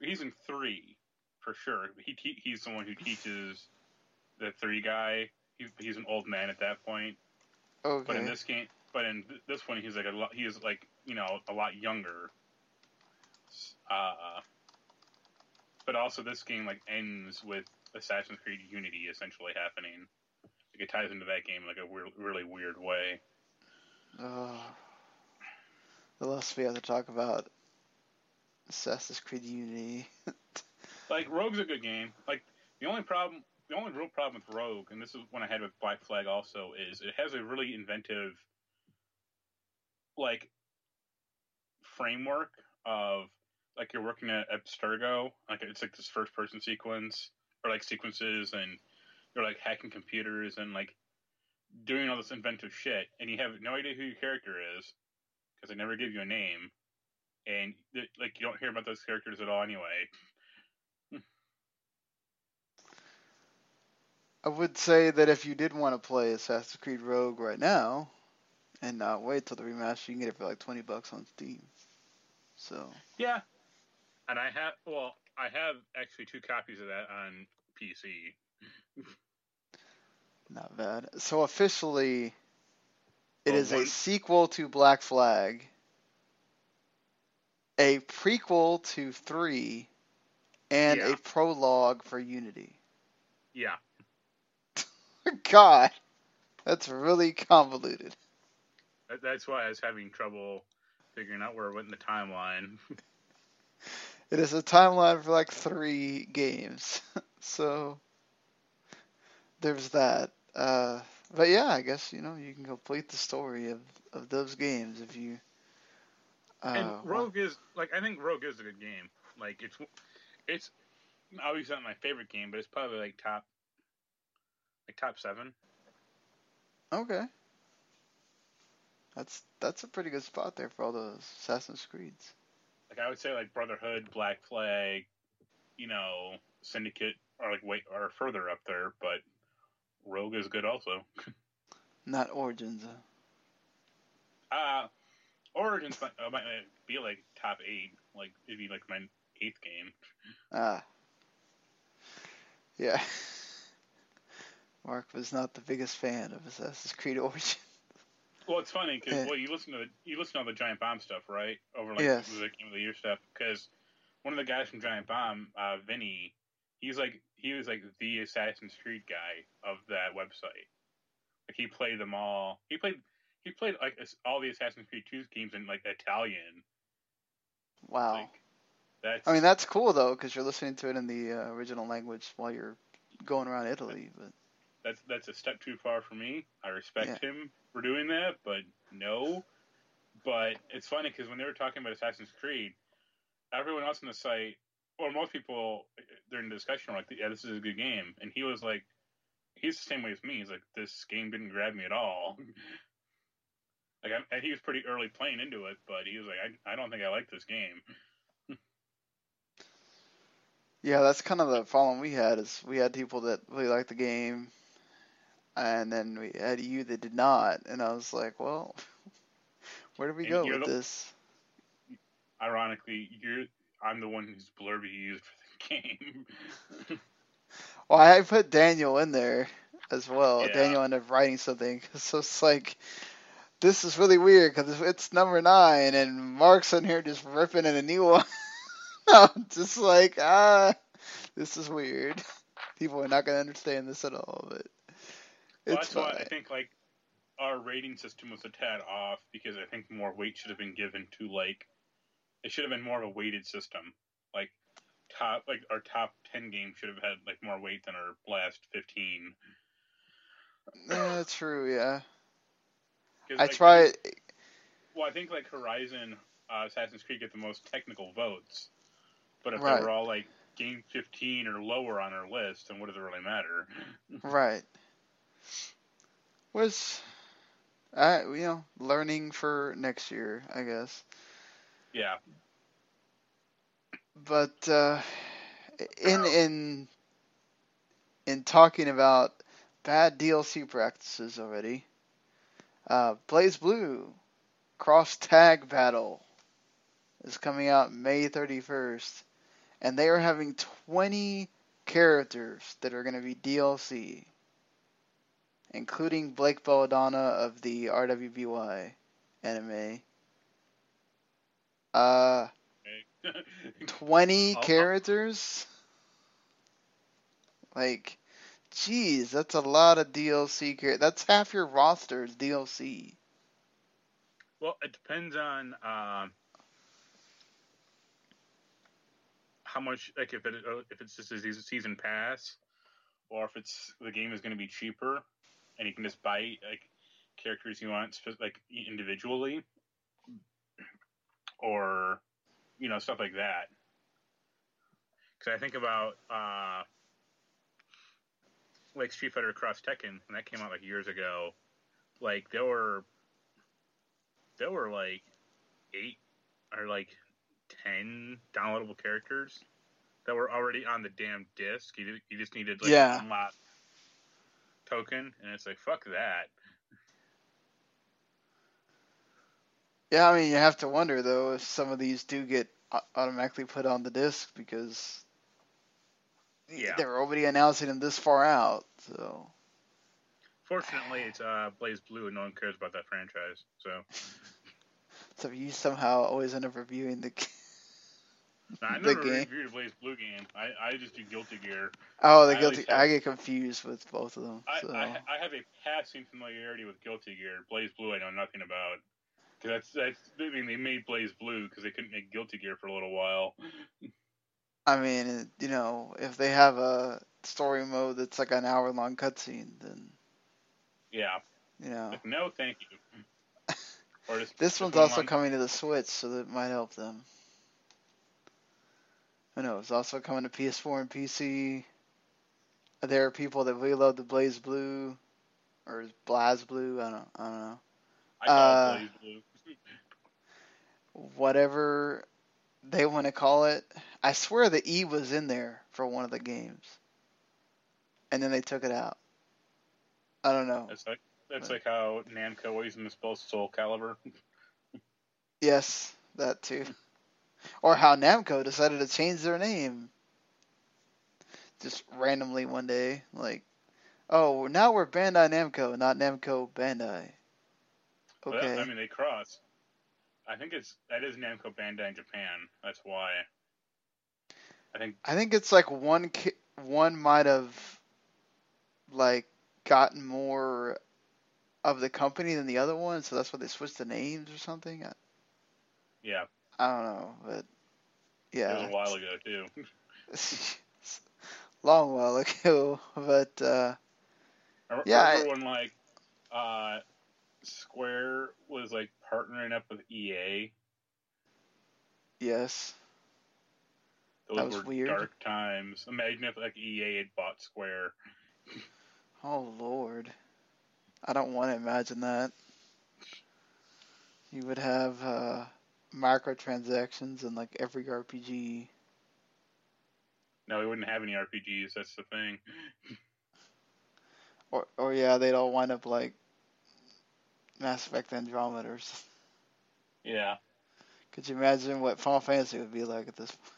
He's in three for sure. He te- he's the one who teaches the three guy. He's he's an old man at that point. okay. But in this game, but in th- this one, he's like a lot. He is like you know a lot younger. Uh, but also this game like ends with Assassin's Creed Unity essentially happening. Like it ties into that game like a weird, really weird way. Oh, the less we have to talk about Assassin's Creed Unity. Like Rogue's a good game. Like the only problem, the only real problem with Rogue, and this is one I had with Black Flag also, is it has a really inventive, like, framework of like you're working at Abstergo, like it's like this first person sequence or like sequences, and you're like hacking computers and like doing all this inventive shit, and you have no idea who your character is because they never give you a name, and like you don't hear about those characters at all anyway. I would say that if you did want to play Assassin's Creed Rogue right now, and not wait till the remaster, you can get it for like twenty bucks on Steam. So Yeah, and I have well, I have actually two copies of that on PC. not bad. So officially, it Well, is a sequel to Black Flag, a prequel to three, and Yeah. a prologue for Unity. Yeah, God, that's really convoluted. that, that's why I was having trouble figuring out where it went in the timeline. It is a timeline for like three games. so there's that. Uh, but yeah, I guess you know you can complete the story of, of those games if you. Uh, and Rogue is like I think Rogue is a good game. Like it's it's obviously not my favorite game, but it's probably like top like top seven. Okay. That's that's a pretty good spot there for all those Assassin's Creeds. Like I would say like Brotherhood, Black Flag, you know, Syndicate are like way are further up there, but Rogue is good also. Not Origins. uh, Uh Origins might, uh, might be like top eight. Like it'd be like my eighth game. Ah. Yeah. Marc was not the biggest fan of Assassin's Creed Origins. Well, it's funny because Yeah. well, you listen to the you listen to all the Giant Bomb stuff, right? Over like Yes. the Game of the Year stuff. Because one of the guys from Giant Bomb, uh, Vinny, he's like he was like the Assassin's Creed guy of that website. Like he played them all. He played he played like all the Assassin's Creed 2 games in like Italian. Wow. Like that's I mean, that's cool though, because you're listening to it in the uh, original language while you're going around Italy. But that's that's a step too far for me. I respect him for doing that, but no. But it's funny because when they were talking about Assassin's Creed, everyone else on the site, or most people during the discussion were like, "Yeah, this is a good game," and he was like, "He's the same way as me. He's like, this game didn't grab me at all." like, I, and he was pretty early playing into it, but he was like, "I, I don't think I like this game." yeah, that's kind of the problem we had. Is we had people that really liked the game, and then we had you that did not, and I was like, well, where do we And go with the- this? Ironically, you're I'm the one whose blurb you used for the game. Well, I put Daniel in there as well. Yeah. Daniel ended up writing something, so it's like. This is really weird because it's number nine, and Marc's in here just ripping in a new one. I'm just like, ah, this is weird. People are not gonna understand this at all, but Well, that's why I think like our rating system was a tad off because I think more weight should have been given to like it should have been more of a weighted system. Like top like our top ten games should have had like more weight than our last fifteen. That's true. Yeah, I like, try. Well, I think like Horizon, uh, Assassin's Creed get the most technical votes, but if Right. they were all like game fifteen or lower on our list, then what does it really matter? Right. Was, I you know learning for next year, I guess. Yeah, But uh, in in in talking about bad DLC practices already, uh, BlazBlue Cross Tag Battle is coming out May 31st, and they are having 20 characters that are going to be DLC, including Blake Belladonna of the RWBY anime. Uh, okay. 20 I'll- I'll- characters? Like, geez, that's a lot of DLC. Char- that's half your roster is DLC. Well, it depends on um, how much, like if it uh, if it's just a season pass, or if it's the game is going to be cheaper, and you can just buy like characters you want, like individually, or you know stuff like that. Because I think about uh, like Street Fighter Cross Tekken when that came out like years ago, like there were there were like eight or like ten downloadable characters that were already on the damn disc. You, you just needed like Yeah. a unlock token, and it's like fuck that. Yeah, I mean, you have to wonder, though, if some of these do get automatically put on the disc because Yeah. they're already announcing them this far out. So, Fortunately, it's uh, BlazBlue, and no one cares about that franchise. So so you somehow always end up reviewing the. I The never game. reviewed a Blaze Blue game. I, I just do Guilty Gear. Oh, the I guilty. have- I get confused with both of them. I, So. I, I have a passing familiarity with Guilty Gear. BlazBlue, I know nothing about. 'Cause that's that's. I mean, they made BlazBlue because they couldn't make Guilty Gear for a little while. I mean, you know, if they have a story mode that's like an hour long cutscene, then Yeah. you know. Like, no, thank you. Just, This one's also month- coming to the Switch, so that might help them. Who knows? Also coming to PS4 and PC. There are people that really love the Blaze Blue, or Blaz Blue. I don't. I don't know. I uh, Blaze Blue. Whatever they want to call it. I swear the E was in there for one of the games, and then they took it out. I don't know. That's like that's like how Namco always misspells Soul Caliber. Yes, that too. Or how Namco decided to change their name. Just randomly one day. Like, oh, now we're Bandai Namco, not Namco Bandai. Well, Okay. I mean, they cross. I think it's that is Namco Bandai in Japan. That's why. I think I think it's like one ki- one might have like gotten more of the company than the other one, so that's why they switched the names or something. Yeah, I don't know, but it yeah. was a while ago too. long while ago, but uh, I Yeah, remember when like uh, Square was like partnering up with EA. yes. Those That was were weird. dark times. Imagine if like EA had bought Square. Oh lord. I don't want to imagine that. You would have uh, microtransactions in like every RPG. No, we wouldn't have any RPGs. That's the thing. Or or yeah, they'd all wind up like Mass Effect something. Yeah. Could you imagine what Final Fantasy would be like at this point?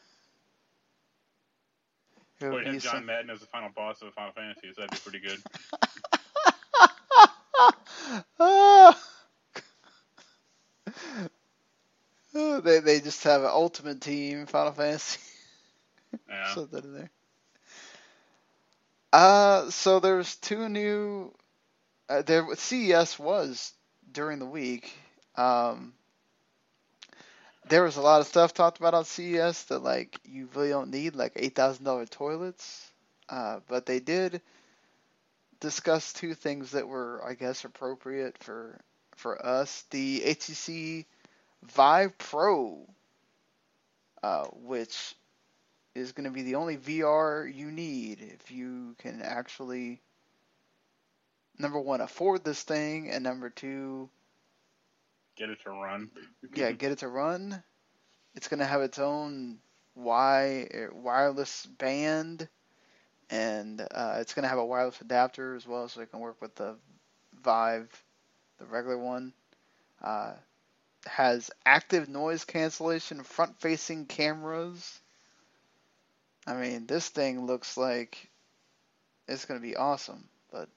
It would We'd have John some- Madden as the final boss of Final Fantasy. That'd be pretty good. Ah! Oh, they they just have an ultimate team Final Fantasy. Yeah. Slip that in there. Uh, so there's two new uh, there CES was during the week. Um, there was a lot of stuff talked about on CES that like you really don't need, like eight thousand dollar toilets. Uh, but they did discuss two things that were, I guess, appropriate for for us. The HTC Vive Pro, uh, which is going to be the only VR you need if you can actually number one afford this thing, and number two Get it to run. yeah, get it to run. It's going to have its own wi- wireless band, and uh, it's going to have a wireless adapter as well, so it can work with the Vive, the regular one. Uh, has active noise cancellation, front-facing cameras. I mean, this thing looks like it's going to be awesome, but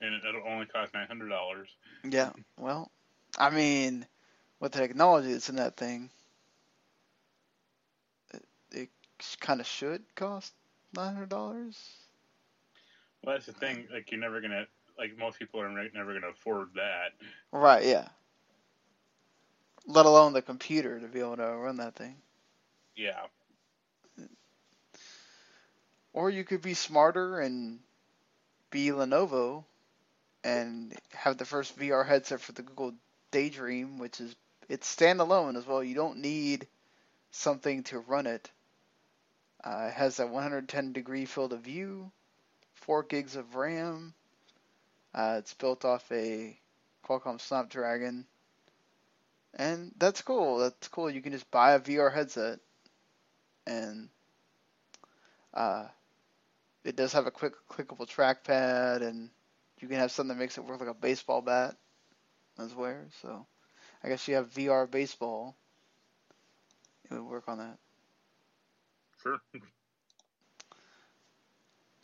And it, it'll only cost nine hundred dollars. yeah, well, I mean, with the technology that's in that thing, it, it kind of should cost nine hundred dollars. Well, that's the thing. Like you're never gonna like most people are never gonna afford that. Right? Yeah. Let alone the computer to be able to run that thing. Yeah. Or you could be smarter and be Lenovo and have the first VR headset for the Google Daydream, which is it's standalone as well. You don't need something to run it. Uh, it has a 110 degree field of view, 4 gigs of RAM. Uh, it's built off a Qualcomm Snapdragon. And that's cool. That's cool. You can just buy a VR headset and uh, it does have a quick clickable trackpad and you can have something that makes it work like a baseball bat as well. So I guess you have VR baseball. It would work on that. Sure.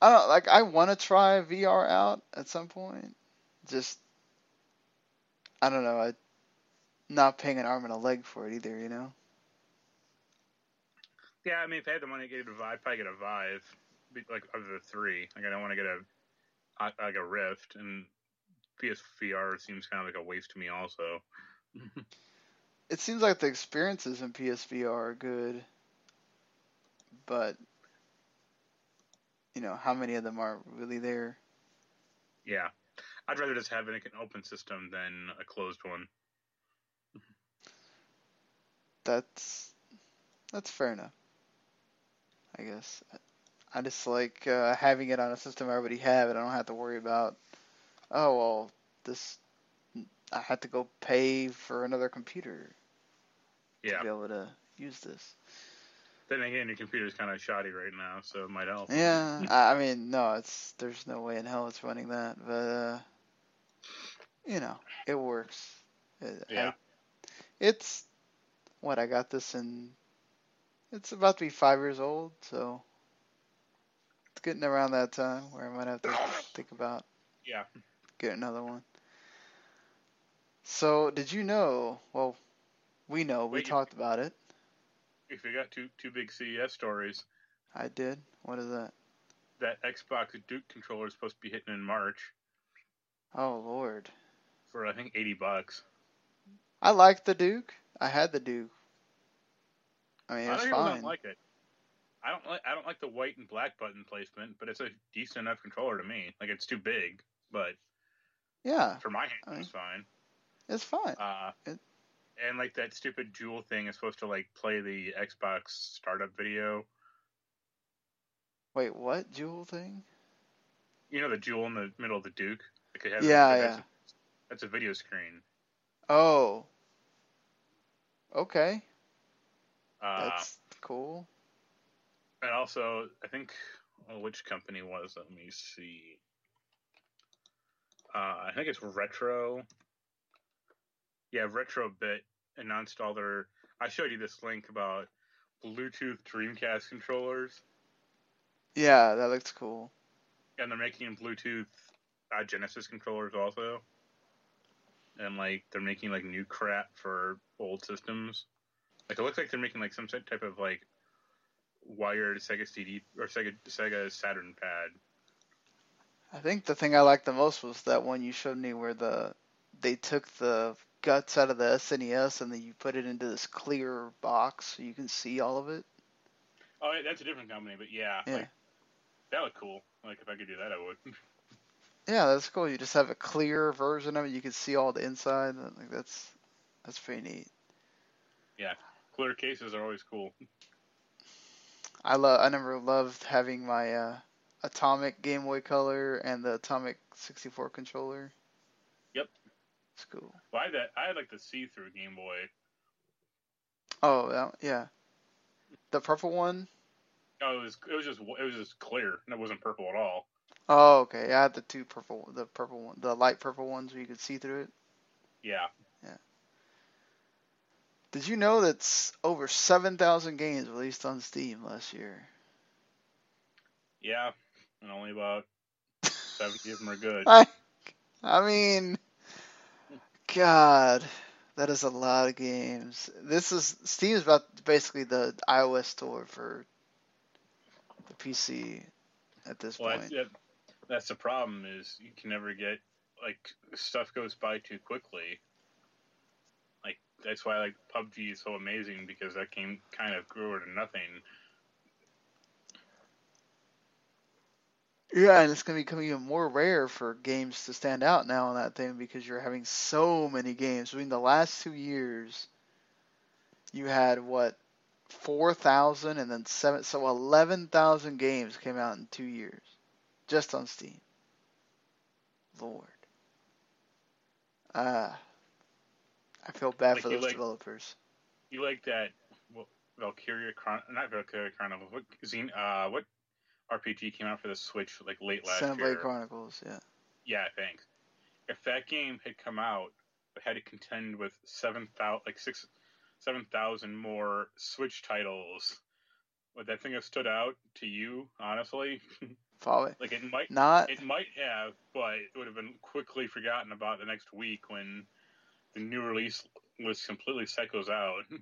I don't like. I want to try VR out at some point. Just I don't know. I not paying an arm and a leg for it either. You know. Yeah, I mean, if I had the money to get a Vive, I'd probably get a Vive. Like of the three, like I don't want to get a like a Rift, and PSVR seems kind of like a waste to me. Also, It seems like the experiences in PSVR are good, but you know how many of them are really there. yeah, I'd rather just have an open system than a closed one. That's that's fair enough. I guess I just like uh, having it on a system I already have, and I don't have to worry about. Oh well, this I have to go pay for another computer to be able to use this. Then again, your computer's kind of shoddy right now, so it might help. Yeah, I I mean, no, it's there's no way in hell it's running that, but uh, you know, it works. It, I- Yeah. it's what I got this in. It's about to be five years old, so it's getting around that time where I might have to think about Yeah. get another one. So, did you know? Well, we know we Wait, you- talked about it. If you got two two big CES stories, I did. What is that? that Xbox Duke controller is supposed to be hitting in March Oh Lord, for I think eighty bucks. I like the Duke. I had the Duke. I mean, it's people fine. don't like it. I don't like I don't like the white and black button placement, but it's a decent enough controller to me. Like it's too big, but yeah, for my hand I it's fine. it's fine. Uh, It- and like that stupid Jewel thing is supposed to like play the Xbox startup video. Wait, what jewel thing? You know the Jewel in the middle of the Duke. Like it has Yeah, like, yeah. That's a, that's a video screen. Oh. Okay, Uh, that's cool. and also, I think which company was? Let me see. Uh, I think it's Retro. Yeah, Retrobit announced all their. I showed you this link about Bluetooth Dreamcast controllers, Yeah, that looks cool. and they're making Bluetooth uh, Genesis controllers also. And like they're making like new crap for old systems. Like it looks like they're making like some type of like wired Sega CD or Sega Sega Saturn pad. I think the thing I liked the most was that one you showed me where the they took the guts out of the SNES and then you put it into this clear box so you can see all of it. Oh, that's a different company, but yeah, Yeah. like, that looked cool. Like if I could do that, I would. Yeah, that's cool. You just have a clear version of it. You can see all the inside. Like that's that's pretty neat. Yeah, clear cases are always cool. I love. I never loved having my uh, Atomic Game Boy Color and the Atomic 64 controller. Yep. It's cool. Well, that. I had like the see-through Game Boy. Oh that- yeah, the purple one. Oh, it was it was just it was just clear. and It wasn't purple at all. Oh okay. I had the two purple, the purple one, the light purple ones where you could see through it. Yeah. Yeah. Did you know that's over 7,000 games released on Steam last year? Yeah. And only about seventy of them are good. I, I mean, God, that is a lot of games. This is Steam is about basically the iOS store for the PC at this Well, point. That's the problem is you can never get like stuff goes by too quickly. Like that's why like PUBG is so amazing because that game kind of grew to nothing. Yeah, and it's going to become even more rare for games to stand out now on that thing because you're having so many games. I mean, the last two years, you had what, four thousand, and then seven, so eleven thousand games came out in two years, just on Steam. Lord, ah, I feel bad Like for those like- developers. You like that well, Valkyria Chron not Valkyria Chronicles. What Xen, uh what RPG came out for the Switch like late last Xenoblade year? Chronicles, yeah. Yeah, thanks. If that game had come out, but had to contend with seven thousand, like six, seven thousand more Switch titles, would that thing have stood out to you? Honestly, Probably like it might, not. it might have, but it would have been quickly forgotten about the next week when the new release list completely cycles out.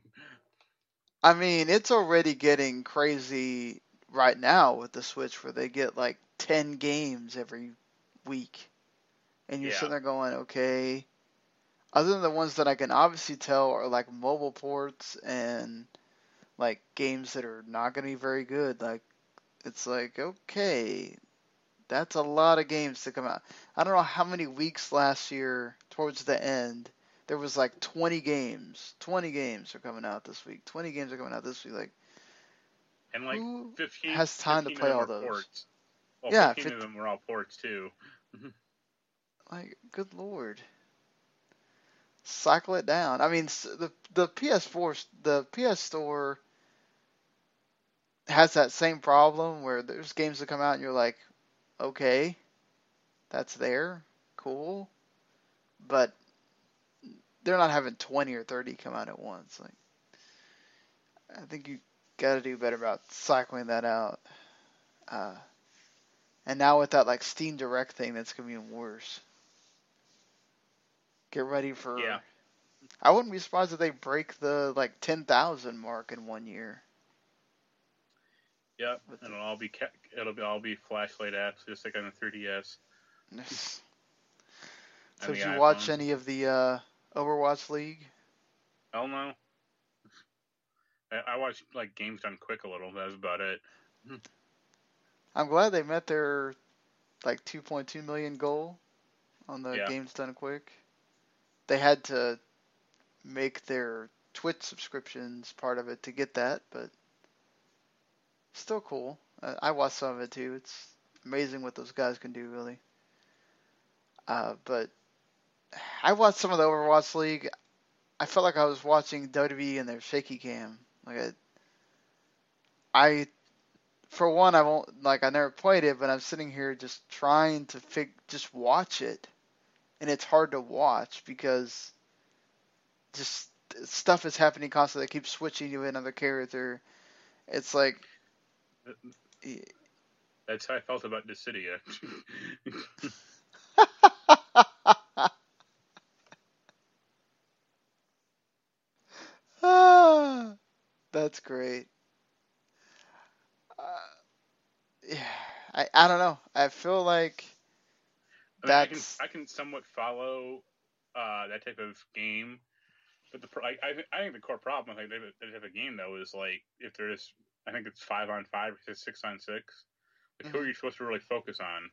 I mean, it's already getting crazy right now with the Switch where they get like 10 games every week. And you're Yeah. sitting there going, okay. Other than the ones that I can obviously tell are like mobile ports and like games that are not going to be very good. Like, it's like, okay, that's a lot of games to come out. I don't know how many weeks last year towards the end there was like 20 games. 20 games are coming out this week. 20 games are coming out this week. Like, and like who fifteen has time to 15 of play all those? Ports. Well, Yeah, fifteen fif- of them were all ports too. like, good lord. Cycle it down. I mean, the the PS4, the PS Store has that same problem where there's games that come out and you're like, okay, that's there, cool, but they're not having 20 or 30 come out at once. Like, I think you got to do better about cycling that out. Uh, and now with that like Steam Direct thing, that's gonna be even worse. Get ready for. Yeah. I wouldn't be surprised if they break the like 10,000 mark in one year. Yep, the- it'll all be ca- it'll be all be flashlight apps, just like on the 3ds. so did you watch any of the uh, Overwatch League? Hell no. I, I watched like games done quick a little. That was about it. I'm glad they met their like 2.2 million goal on the Yeah. games done quick. They had to make their Twitch subscriptions part of it to get that, but still cool. Uh, I watched some of it too. It's amazing what those guys can do, really. Uh, but I watched some of the Overwatch League. I felt like I was watching WWE and their shaky cam. Like I, I for one, I won't like I never played it, but I'm sitting here just trying to fig just watch it, and it's hard to watch because just stuff is happening constantly. They keep switching to another character. It's like That's how I felt about Dissidia. ah, that's great. Uh, yeah, I I don't know. I feel like I, mean, I can I can somewhat follow uh, that type of game, but the I I, I think the core problem with like, that that type of game though is like if there's I think it's five on five or six on six. Like who are Mhm. you supposed to really focus on?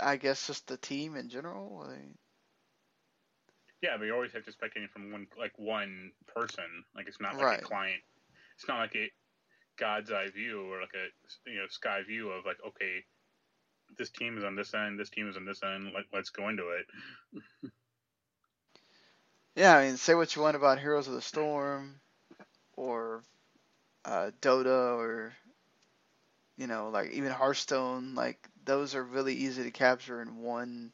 I guess just the team in general. Like, Yeah, but you always have to spectating from one like one person. Like it's not like Right. a client. It's not like a God's eye view or like a you know sky view of like okay, this team is on this end, this team is on this end. Let, let's go into it. yeah, I mean, say what you want about Heroes of the Storm, or uh, Dota, or you know, like even Hearthstone. Like those are really easy to capture in one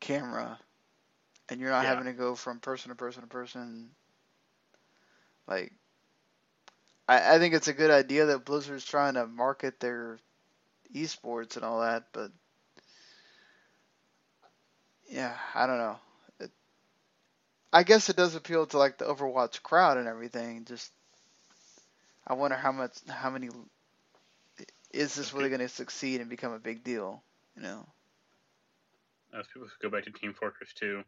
camera, and you're not Yeah. having to go from person to person to person. Like, I, I think it's a good idea that Blizzard's trying to market their esports and all that, but yeah, I don't know. I guess it does appeal to like the Overwatch crowd and everything. Just, I wonder how much, how many, is this really going to succeed and become a big deal? You know? As people go back to Team Fortress 2,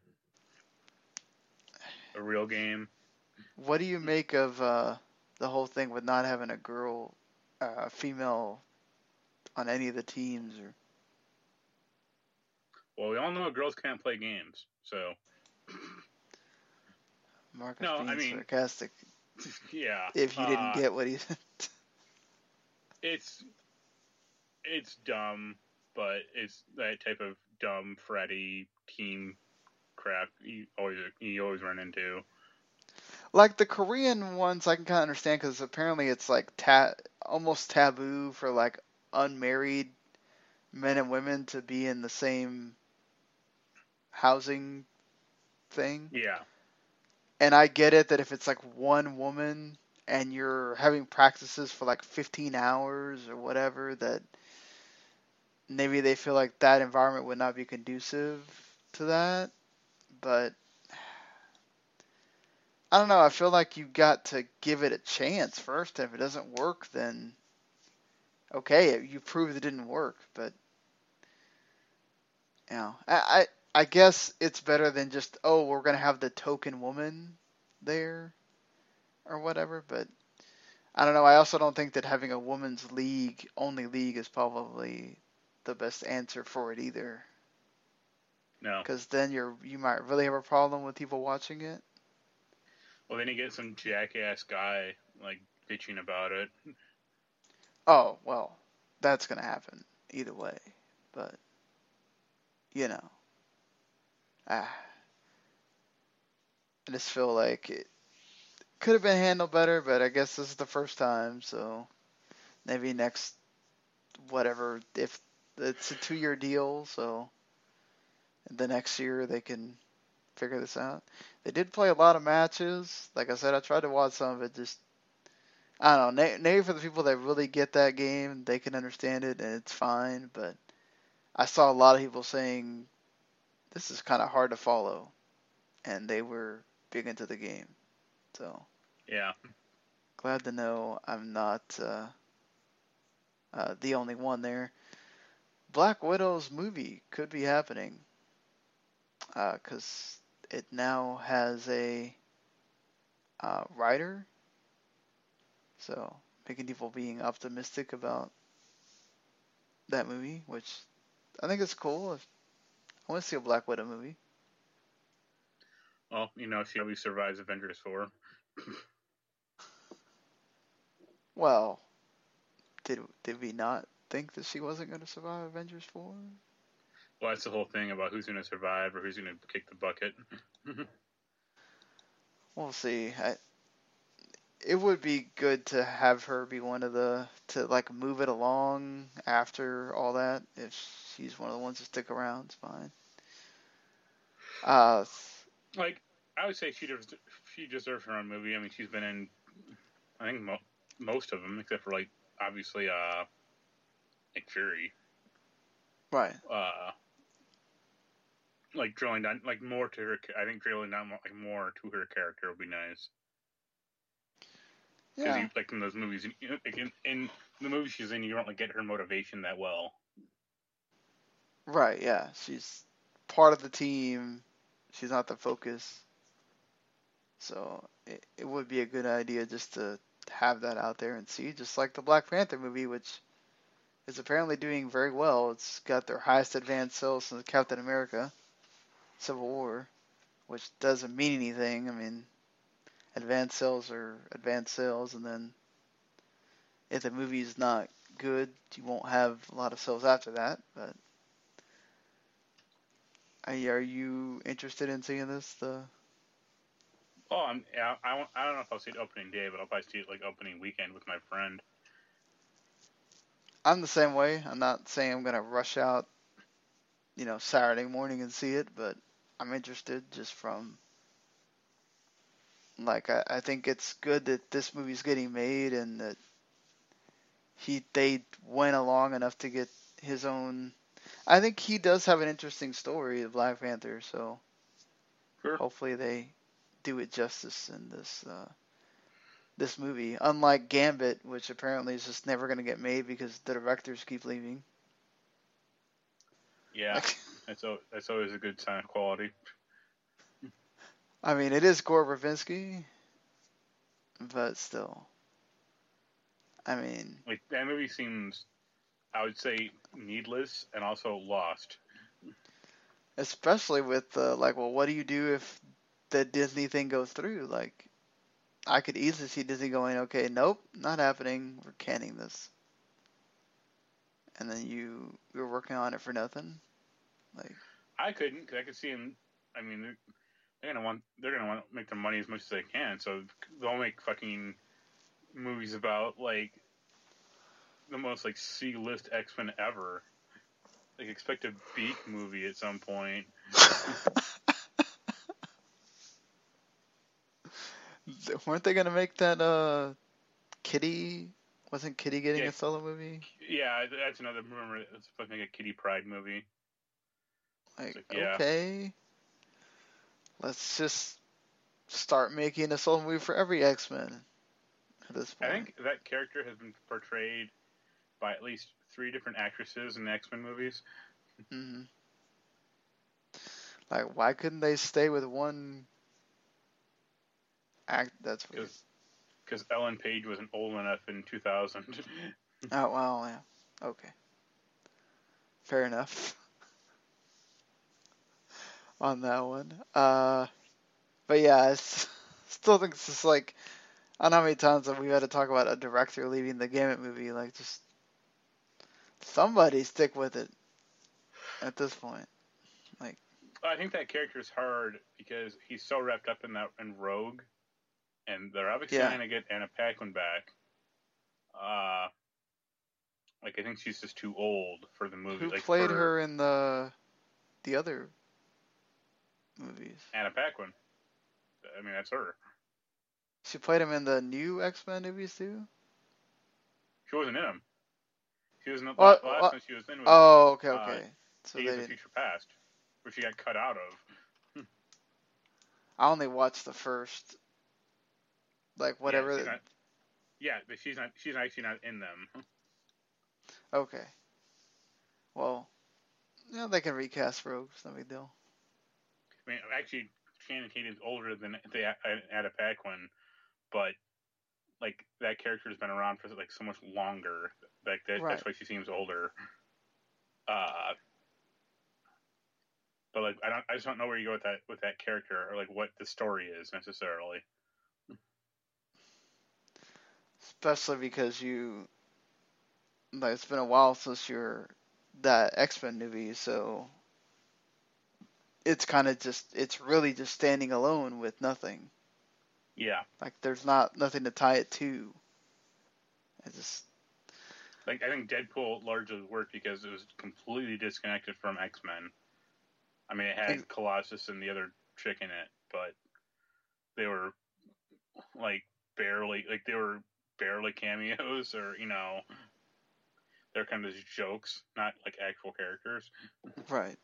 a real game. What do you make of uh, the whole thing with not having a girl, uh, female, on any of the teams? Or Well, we all know girls can't play games, so Marc's No, being I mean- sarcastic. yeah. If you uh, didn't get what he, said. it's it's dumb, but it's that type of dumb fratty team crap you always you always run into. like the Korean ones, I can kind of understand because apparently it's like ta- almost taboo for like unmarried men and women to be in the same housing thing. Yeah, And I get it that if it's like one woman and you're having practices for like 15 hours or whatever, that maybe they feel like that environment would not be conducive to that. But I don't know. I feel like you got to give it a chance first. And if it doesn't work, then okay, you proved it didn't work. But you know, I, I guess it's better than just oh we're gonna have the token woman there or whatever. But I don't know. I also don't think that having a women's league only league is probably the best answer for it either. no. Because then you're you might really have a problem with people watching it. Well, then you get some jackass guy like bitching about it. Oh well, that's gonna happen either way. But you know, ah, I just feel like it could have been handled better. But I guess this is the first time, so maybe next whatever if it's a two-year deal, so the next year they can figure this out. They did play a lot of matches. Like I said, I tried to watch some of it. Just I don't know. may- Maybe for the people that really get that game, they can understand it and it's fine. But I saw a lot of people saying this is kind of hard to follow, and they were big into the game. So Yeah, glad to know I'm not uh, uh, the only one there. Black Widow's movie could be happening because it now has a uh, writer. So making people being optimistic about that movie, which I think is cool. If, I want to see a Black Widow movie. well, you know, see how he survives Avengers four. Well, did did we not think that she wasn't going to survive Avengers four? Well, that's the whole thing about who's going to survive or who's going to kick the bucket. We'll see. I, it would be good to have her be one of the to like move it along after all that. If she's one of the ones to stick around, it's fine. Uh, like, I would say she deserves, she deserves her own movie. I mean, she's been in, I think mo- most of them except for like obviously uh, Nick Fury. right. uh, like drilling down, like more to her. I think drilling down more, like more to her character would be nice. Because Yeah. like in those movies, you know, like in, in the movie she's in, you don't like get her motivation that well. Right, yeah. She's part of the team. She's not the focus. So it, it would be a good idea just to have that out there and see, just like the Black Panther movie, which is apparently doing very well. It's got their highest advanced sales since Captain America Civil War, which doesn't mean anything. I mean, advanced sales are advanced sales, and then if the movie is not good, you won't have a lot of sales after that. But are you- interested in seeing this? The Oh, I'm, yeah, I, I don't know if I'll see it opening day, but I'll probably see it like opening weekend with my friend. I'm the same way. I'm not saying I'm gonna rush out, you know, Saturday morning and see it, but I'm interested just from like I, I think it's good that this movie's getting made and that he they went along enough to get his own I think he does have an interesting story, the Black Panther, so Sure. hopefully they do it justice in this uh this movie. Unlike Gambit, which apparently is just never gonna get made because the directors keep leaving. Yeah, that's that's always a good sign of quality. I mean, it is Gore Verbinski, but still. I mean, Like that movie seems, I would say, needless and also lost. especially with uh, like, well, what do you do if the Disney thing goes through? Like, I could easily see Disney going, okay, nope, not happening. We're canning this. And then you you're working on it for nothing. Like, I couldn't because I could see him. I mean, they're, gonna want they're gonna want to make their money as much as they can, so they'll make fucking movies about like the most like C list X Men ever. Like expect a Beak movie at some point. weren't they gonna make that uh, Kitty? Wasn't Kitty getting Yeah. a solo movie? Yeah, that's another. Remember, it's supposed to make a Kitty Pryde movie. Like, like, yeah. okay, let's just start making a solo movie for every X Men. At this point. I think that character has been portrayed by at least three different actresses in the X Men movies. hmm Like, why couldn't they stay with one act? That's. Because because Ellen Page wasn't old enough in 2000. Oh well, yeah. Okay. Fair enough. On that one. Uh, but yeah, I still think it's just like I don't know how many times that we've had to talk about a director leaving the Gambit movie. Like, just somebody stick with it at this point. Like, I think that character is hard because he's so wrapped up in that in Rogue, and they're obviously Yeah. going to get Anna Paquin back. Uh, like I think she's just too old for the movie. Who like played for her in the the other movies? Anna Paquin. I mean, that's her. She played him in the new X Men movies too. She wasn't in them. She was in the Well, last, well, one she was in was Oh, okay, uh, okay. so Days they of. Future Past, where she got cut out of. I only watched the first, like whatever. Yeah, she's not, yeah, but she's not. She's actually not in them. Okay. Well, yeah, they can recast Rogue. It's no big deal. Mean, actually, Channing Tatum is older than the Anna Paquin, but like that character has been around for like so much longer. Like that, Right. that's why she seems older. Uh, but like I don't, I just don't know where you go with that with that character or like what the story is necessarily. Especially because you, like, it's been a while since your that X Men movie, so it's kind of just, it's really just standing alone with nothing. Yeah, Like, there's not nothing to tie it to. I just, like I think Deadpool largely worked because it was completely disconnected from X Men. I mean, it had Colossus and the other chick in it, but they were like barely like they were barely cameos or you know they're kind of just jokes, not like actual characters. right.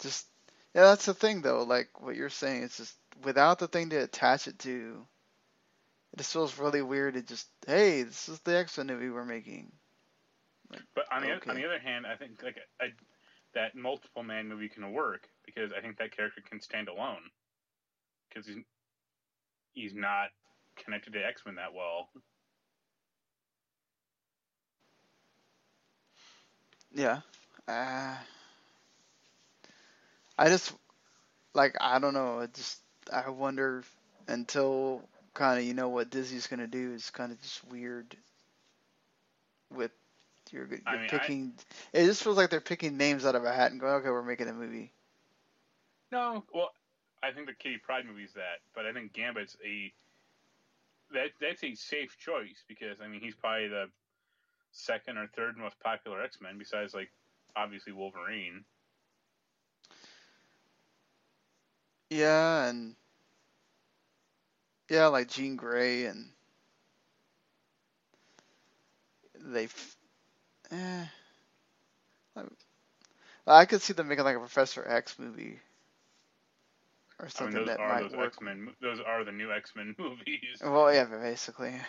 Just, yeah, that's the thing though. Like what you're saying, it's just without the thing to attach it to, it just feels really weird to just, hey, this is the X Men movie we're making. But on the Okay. on the other hand, I think like a, that multiple man movie can work because I think that character can stand alone because he's he's not connected to X Men that well. Yeah. Uh, I just like I don't know. It just I wonder until kind of you know what Disney's gonna do is kind of just weird. With you're, you're I mean, I- picking, it just feels like they're picking names out of a hat and going, okay, we're making a movie. No, well, I think the Kitty Pryde movie's that, but I think Gambit's a that that's a safe choice because I mean he's probably the second or third most popular X Men besides like obviously Wolverine. Yeah, and yeah, like Jean Grey and they. Eh, I- I could see them making like a Professor X movie or something I mean those that are might those work. X Men. Those are the new X Men movies. Well, yeah, but basically.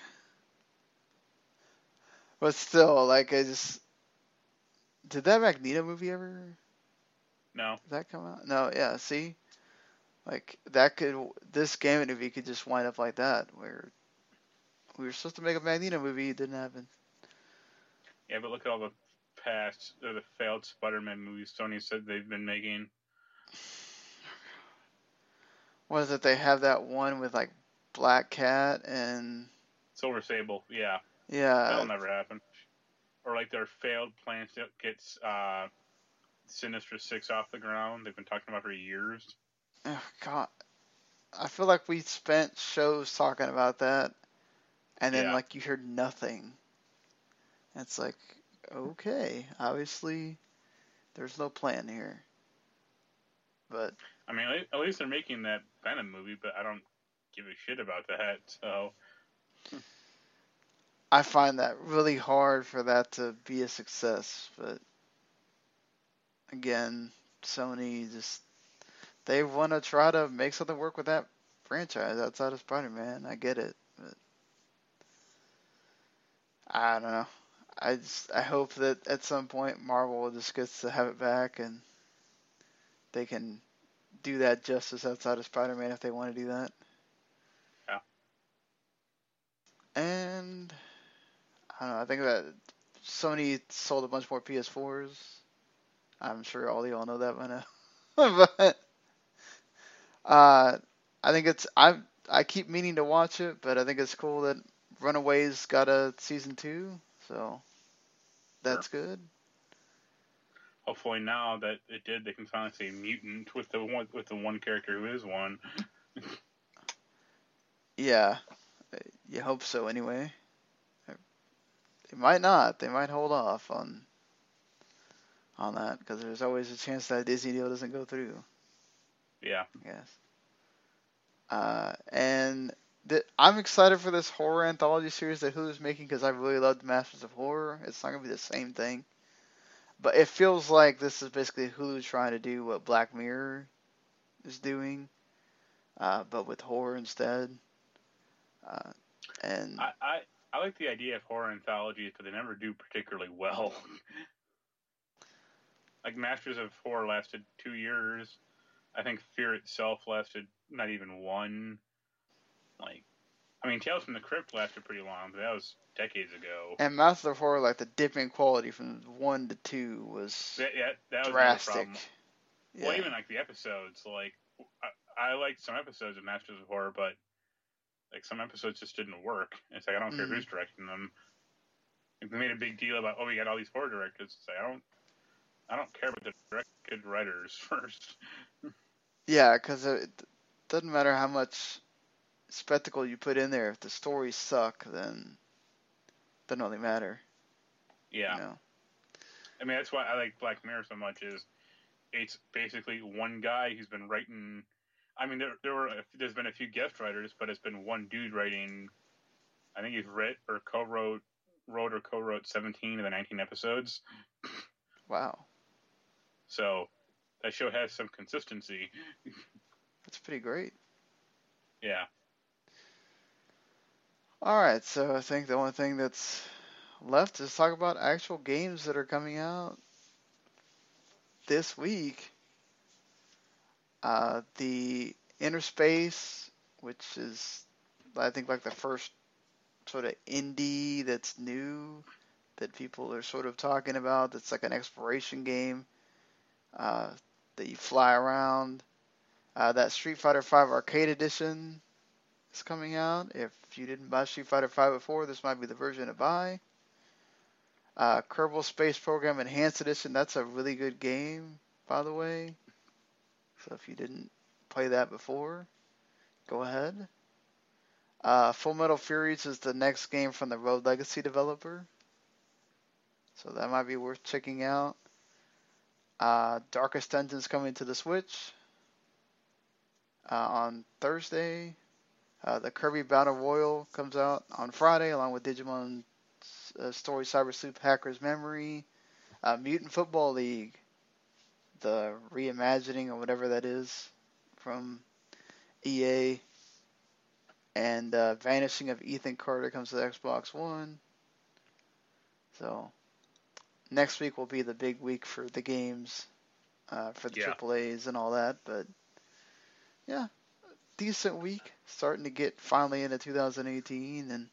But still, like I just did that Magneto movie ever? No, Did that come out? No, yeah. See, like that could this Gambit movie could just wind up like that, where we were supposed to make a Magneto movie, it didn't happen. yeah, but look at all the past or the failed Spider Man movies Sony said they've been making. Was it they have that one with like Black Cat and Silver Sable, yeah, yeah, that'll never happen. Or like their failed plans to get uh, Sinister Six off the ground. They've been talking about for years. Oh, God, I feel like we spent shows talking about that, and then Yeah. like you heard nothing. It's like okay, obviously there's no plan here. But I mean, at least- they're making that Venom movie, but I don't give a shit about that. So I find that really hard for that to be a success. But again, Sony just they want to try to make something work with that franchise outside of Spider-Man. I get it, but I don't know. I just I hope that at some point Marvel just gets to have it back and they can do that justice outside of Spider-Man if they want to do that. Yeah. And I don't know. I think that Sony sold a bunch more PS4s. I'm sure all of y'all know that by now. but uh, I think it's I I keep meaning to watch it, but I think it's cool that Runaways got a season two, so that's good. hopefully now that it did, they can finally say mutant with the one with the one character who is one. Yeah, you hope so. Anyway, they might not. They might hold off on on that because there's always a chance that Disney deal doesn't go through. Yeah, guess. Uh, and th- I'm excited for this horror anthology series that Hulu's making because I really loved Masters of Horror. It's not gonna be the same thing, but it feels like this is basically Hulu trying to do what Black Mirror is doing, uh, but with horror instead. Uh, and I, I I like the idea of horror anthologies, but they never do particularly well. like Masters of Horror lasted two years. I think Fear itself lasted not even one. Like, I mean, Tales from the Crypt lasted pretty long, but that was decades ago. and Masters of Horror, like the dip in quality from one to two was That, yeah, that was drastic. problem. Yeah. Well, even like the episodes, like I, I liked some episodes of Masters of Horror, but like some episodes just didn't work. It's like I don't care Mhm. who's directing them. Like, they made a big deal about oh we got all these horror directors. It's like I don't I don't care about the directed writers first. Yeah, because it doesn't matter how much spectacle you put in there. If the stories suck, then it doesn't really matter. Yeah, You know? I mean that's why I like Black Mirror so much. Is it's basically one guy who's been writing. I mean, there there were there's been a few guest writers, but it's been one dude writing. I think he's writ or co-wrote, wrote or co-wrote 17 of the 19 episodes. Wow, So that show has some consistency. that's pretty great. Yeah. All right, so I think the only thing that's left is talk about actual games that are coming out this week. Uh, the Inner Space, which is I think like the first sort of indie that's new that people are sort of talking about. That's like an exploration game uh, that you fly around. Uh, that Street Fighter V Arcade Edition is coming out. If you didn't buy Street Fighter V before, this might be the version to buy. Uh, Kerbal Space Program Enhanced Edition. That's a really good game, by the way. So if you didn't play that before, go ahead. Uh, Full Metal Furies is the next game from the Rogue Legacy developer. So that might be worth checking out. Uh, Darkest Dungeons coming to the Switch uh, on Thursday. Uh, the Kirby Battle Royale comes out on Friday, along with Digimon uh, Story Cyber Sleuth Hacker's Memory. Uh, Mutant Football League, the reimagining or whatever that is from EA. And uh, Vanishing of Ethan Carter comes to the Xbox One. So next week will be the big week for the games, uh, for the Yeah. Triple A's and all that. But yeah, decent week. Starting to get finally into 2018, and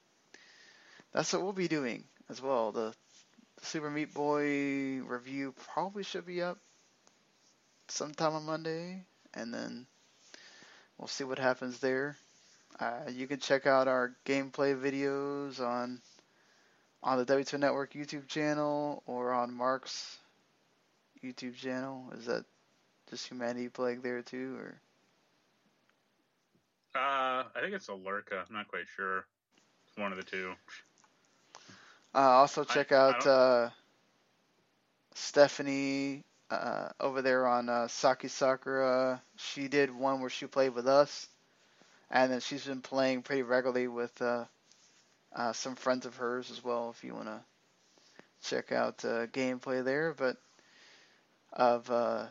that's what we'll be doing as well. The Super Meat Boy review probably should be up sometime on Monday, and then we'll see what happens there. Uh, you can check out our gameplay videos on on the W2 Network YouTube channel or on Marc's YouTube channel. Is that just Humanity Plague there too, or Uh, I think it's a Lurka. I'm not quite sure. It's one of the two. uh, also check I out don't- uh, Stephanie uh, over there on uh, Saki Sakura. She did one where she played with us, and then she's been playing pretty regularly with uh, some friends of hers as well. If you want to check out uh, gameplay there, but of uh,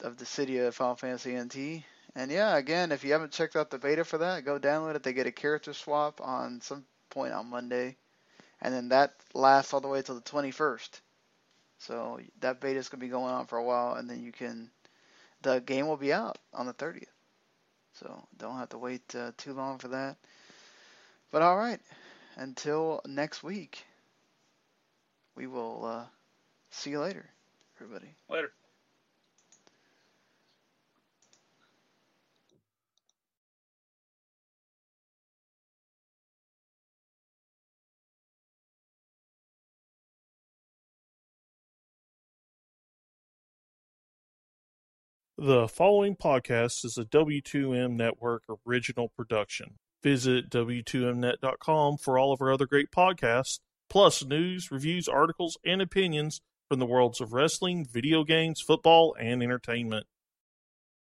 of Dissidia Final Fantasy NT. And yeah, again, if you haven't checked out the beta for that, go download it. They get a character swap on some point on Monday, and then that lasts all the way till the 21st. So that beta is gonna be going on for a while, and then you can. The game will be out on the 30th, so don't have to wait uh, too long for that. But all right, until next week, we will uh, see you later, everybody. Later. The following podcast is a W2M Network original production. Visit W2Mnet.com for all of our other great podcasts, plus news, reviews, articles, and opinions from the worlds of wrestling, video games, football, and entertainment.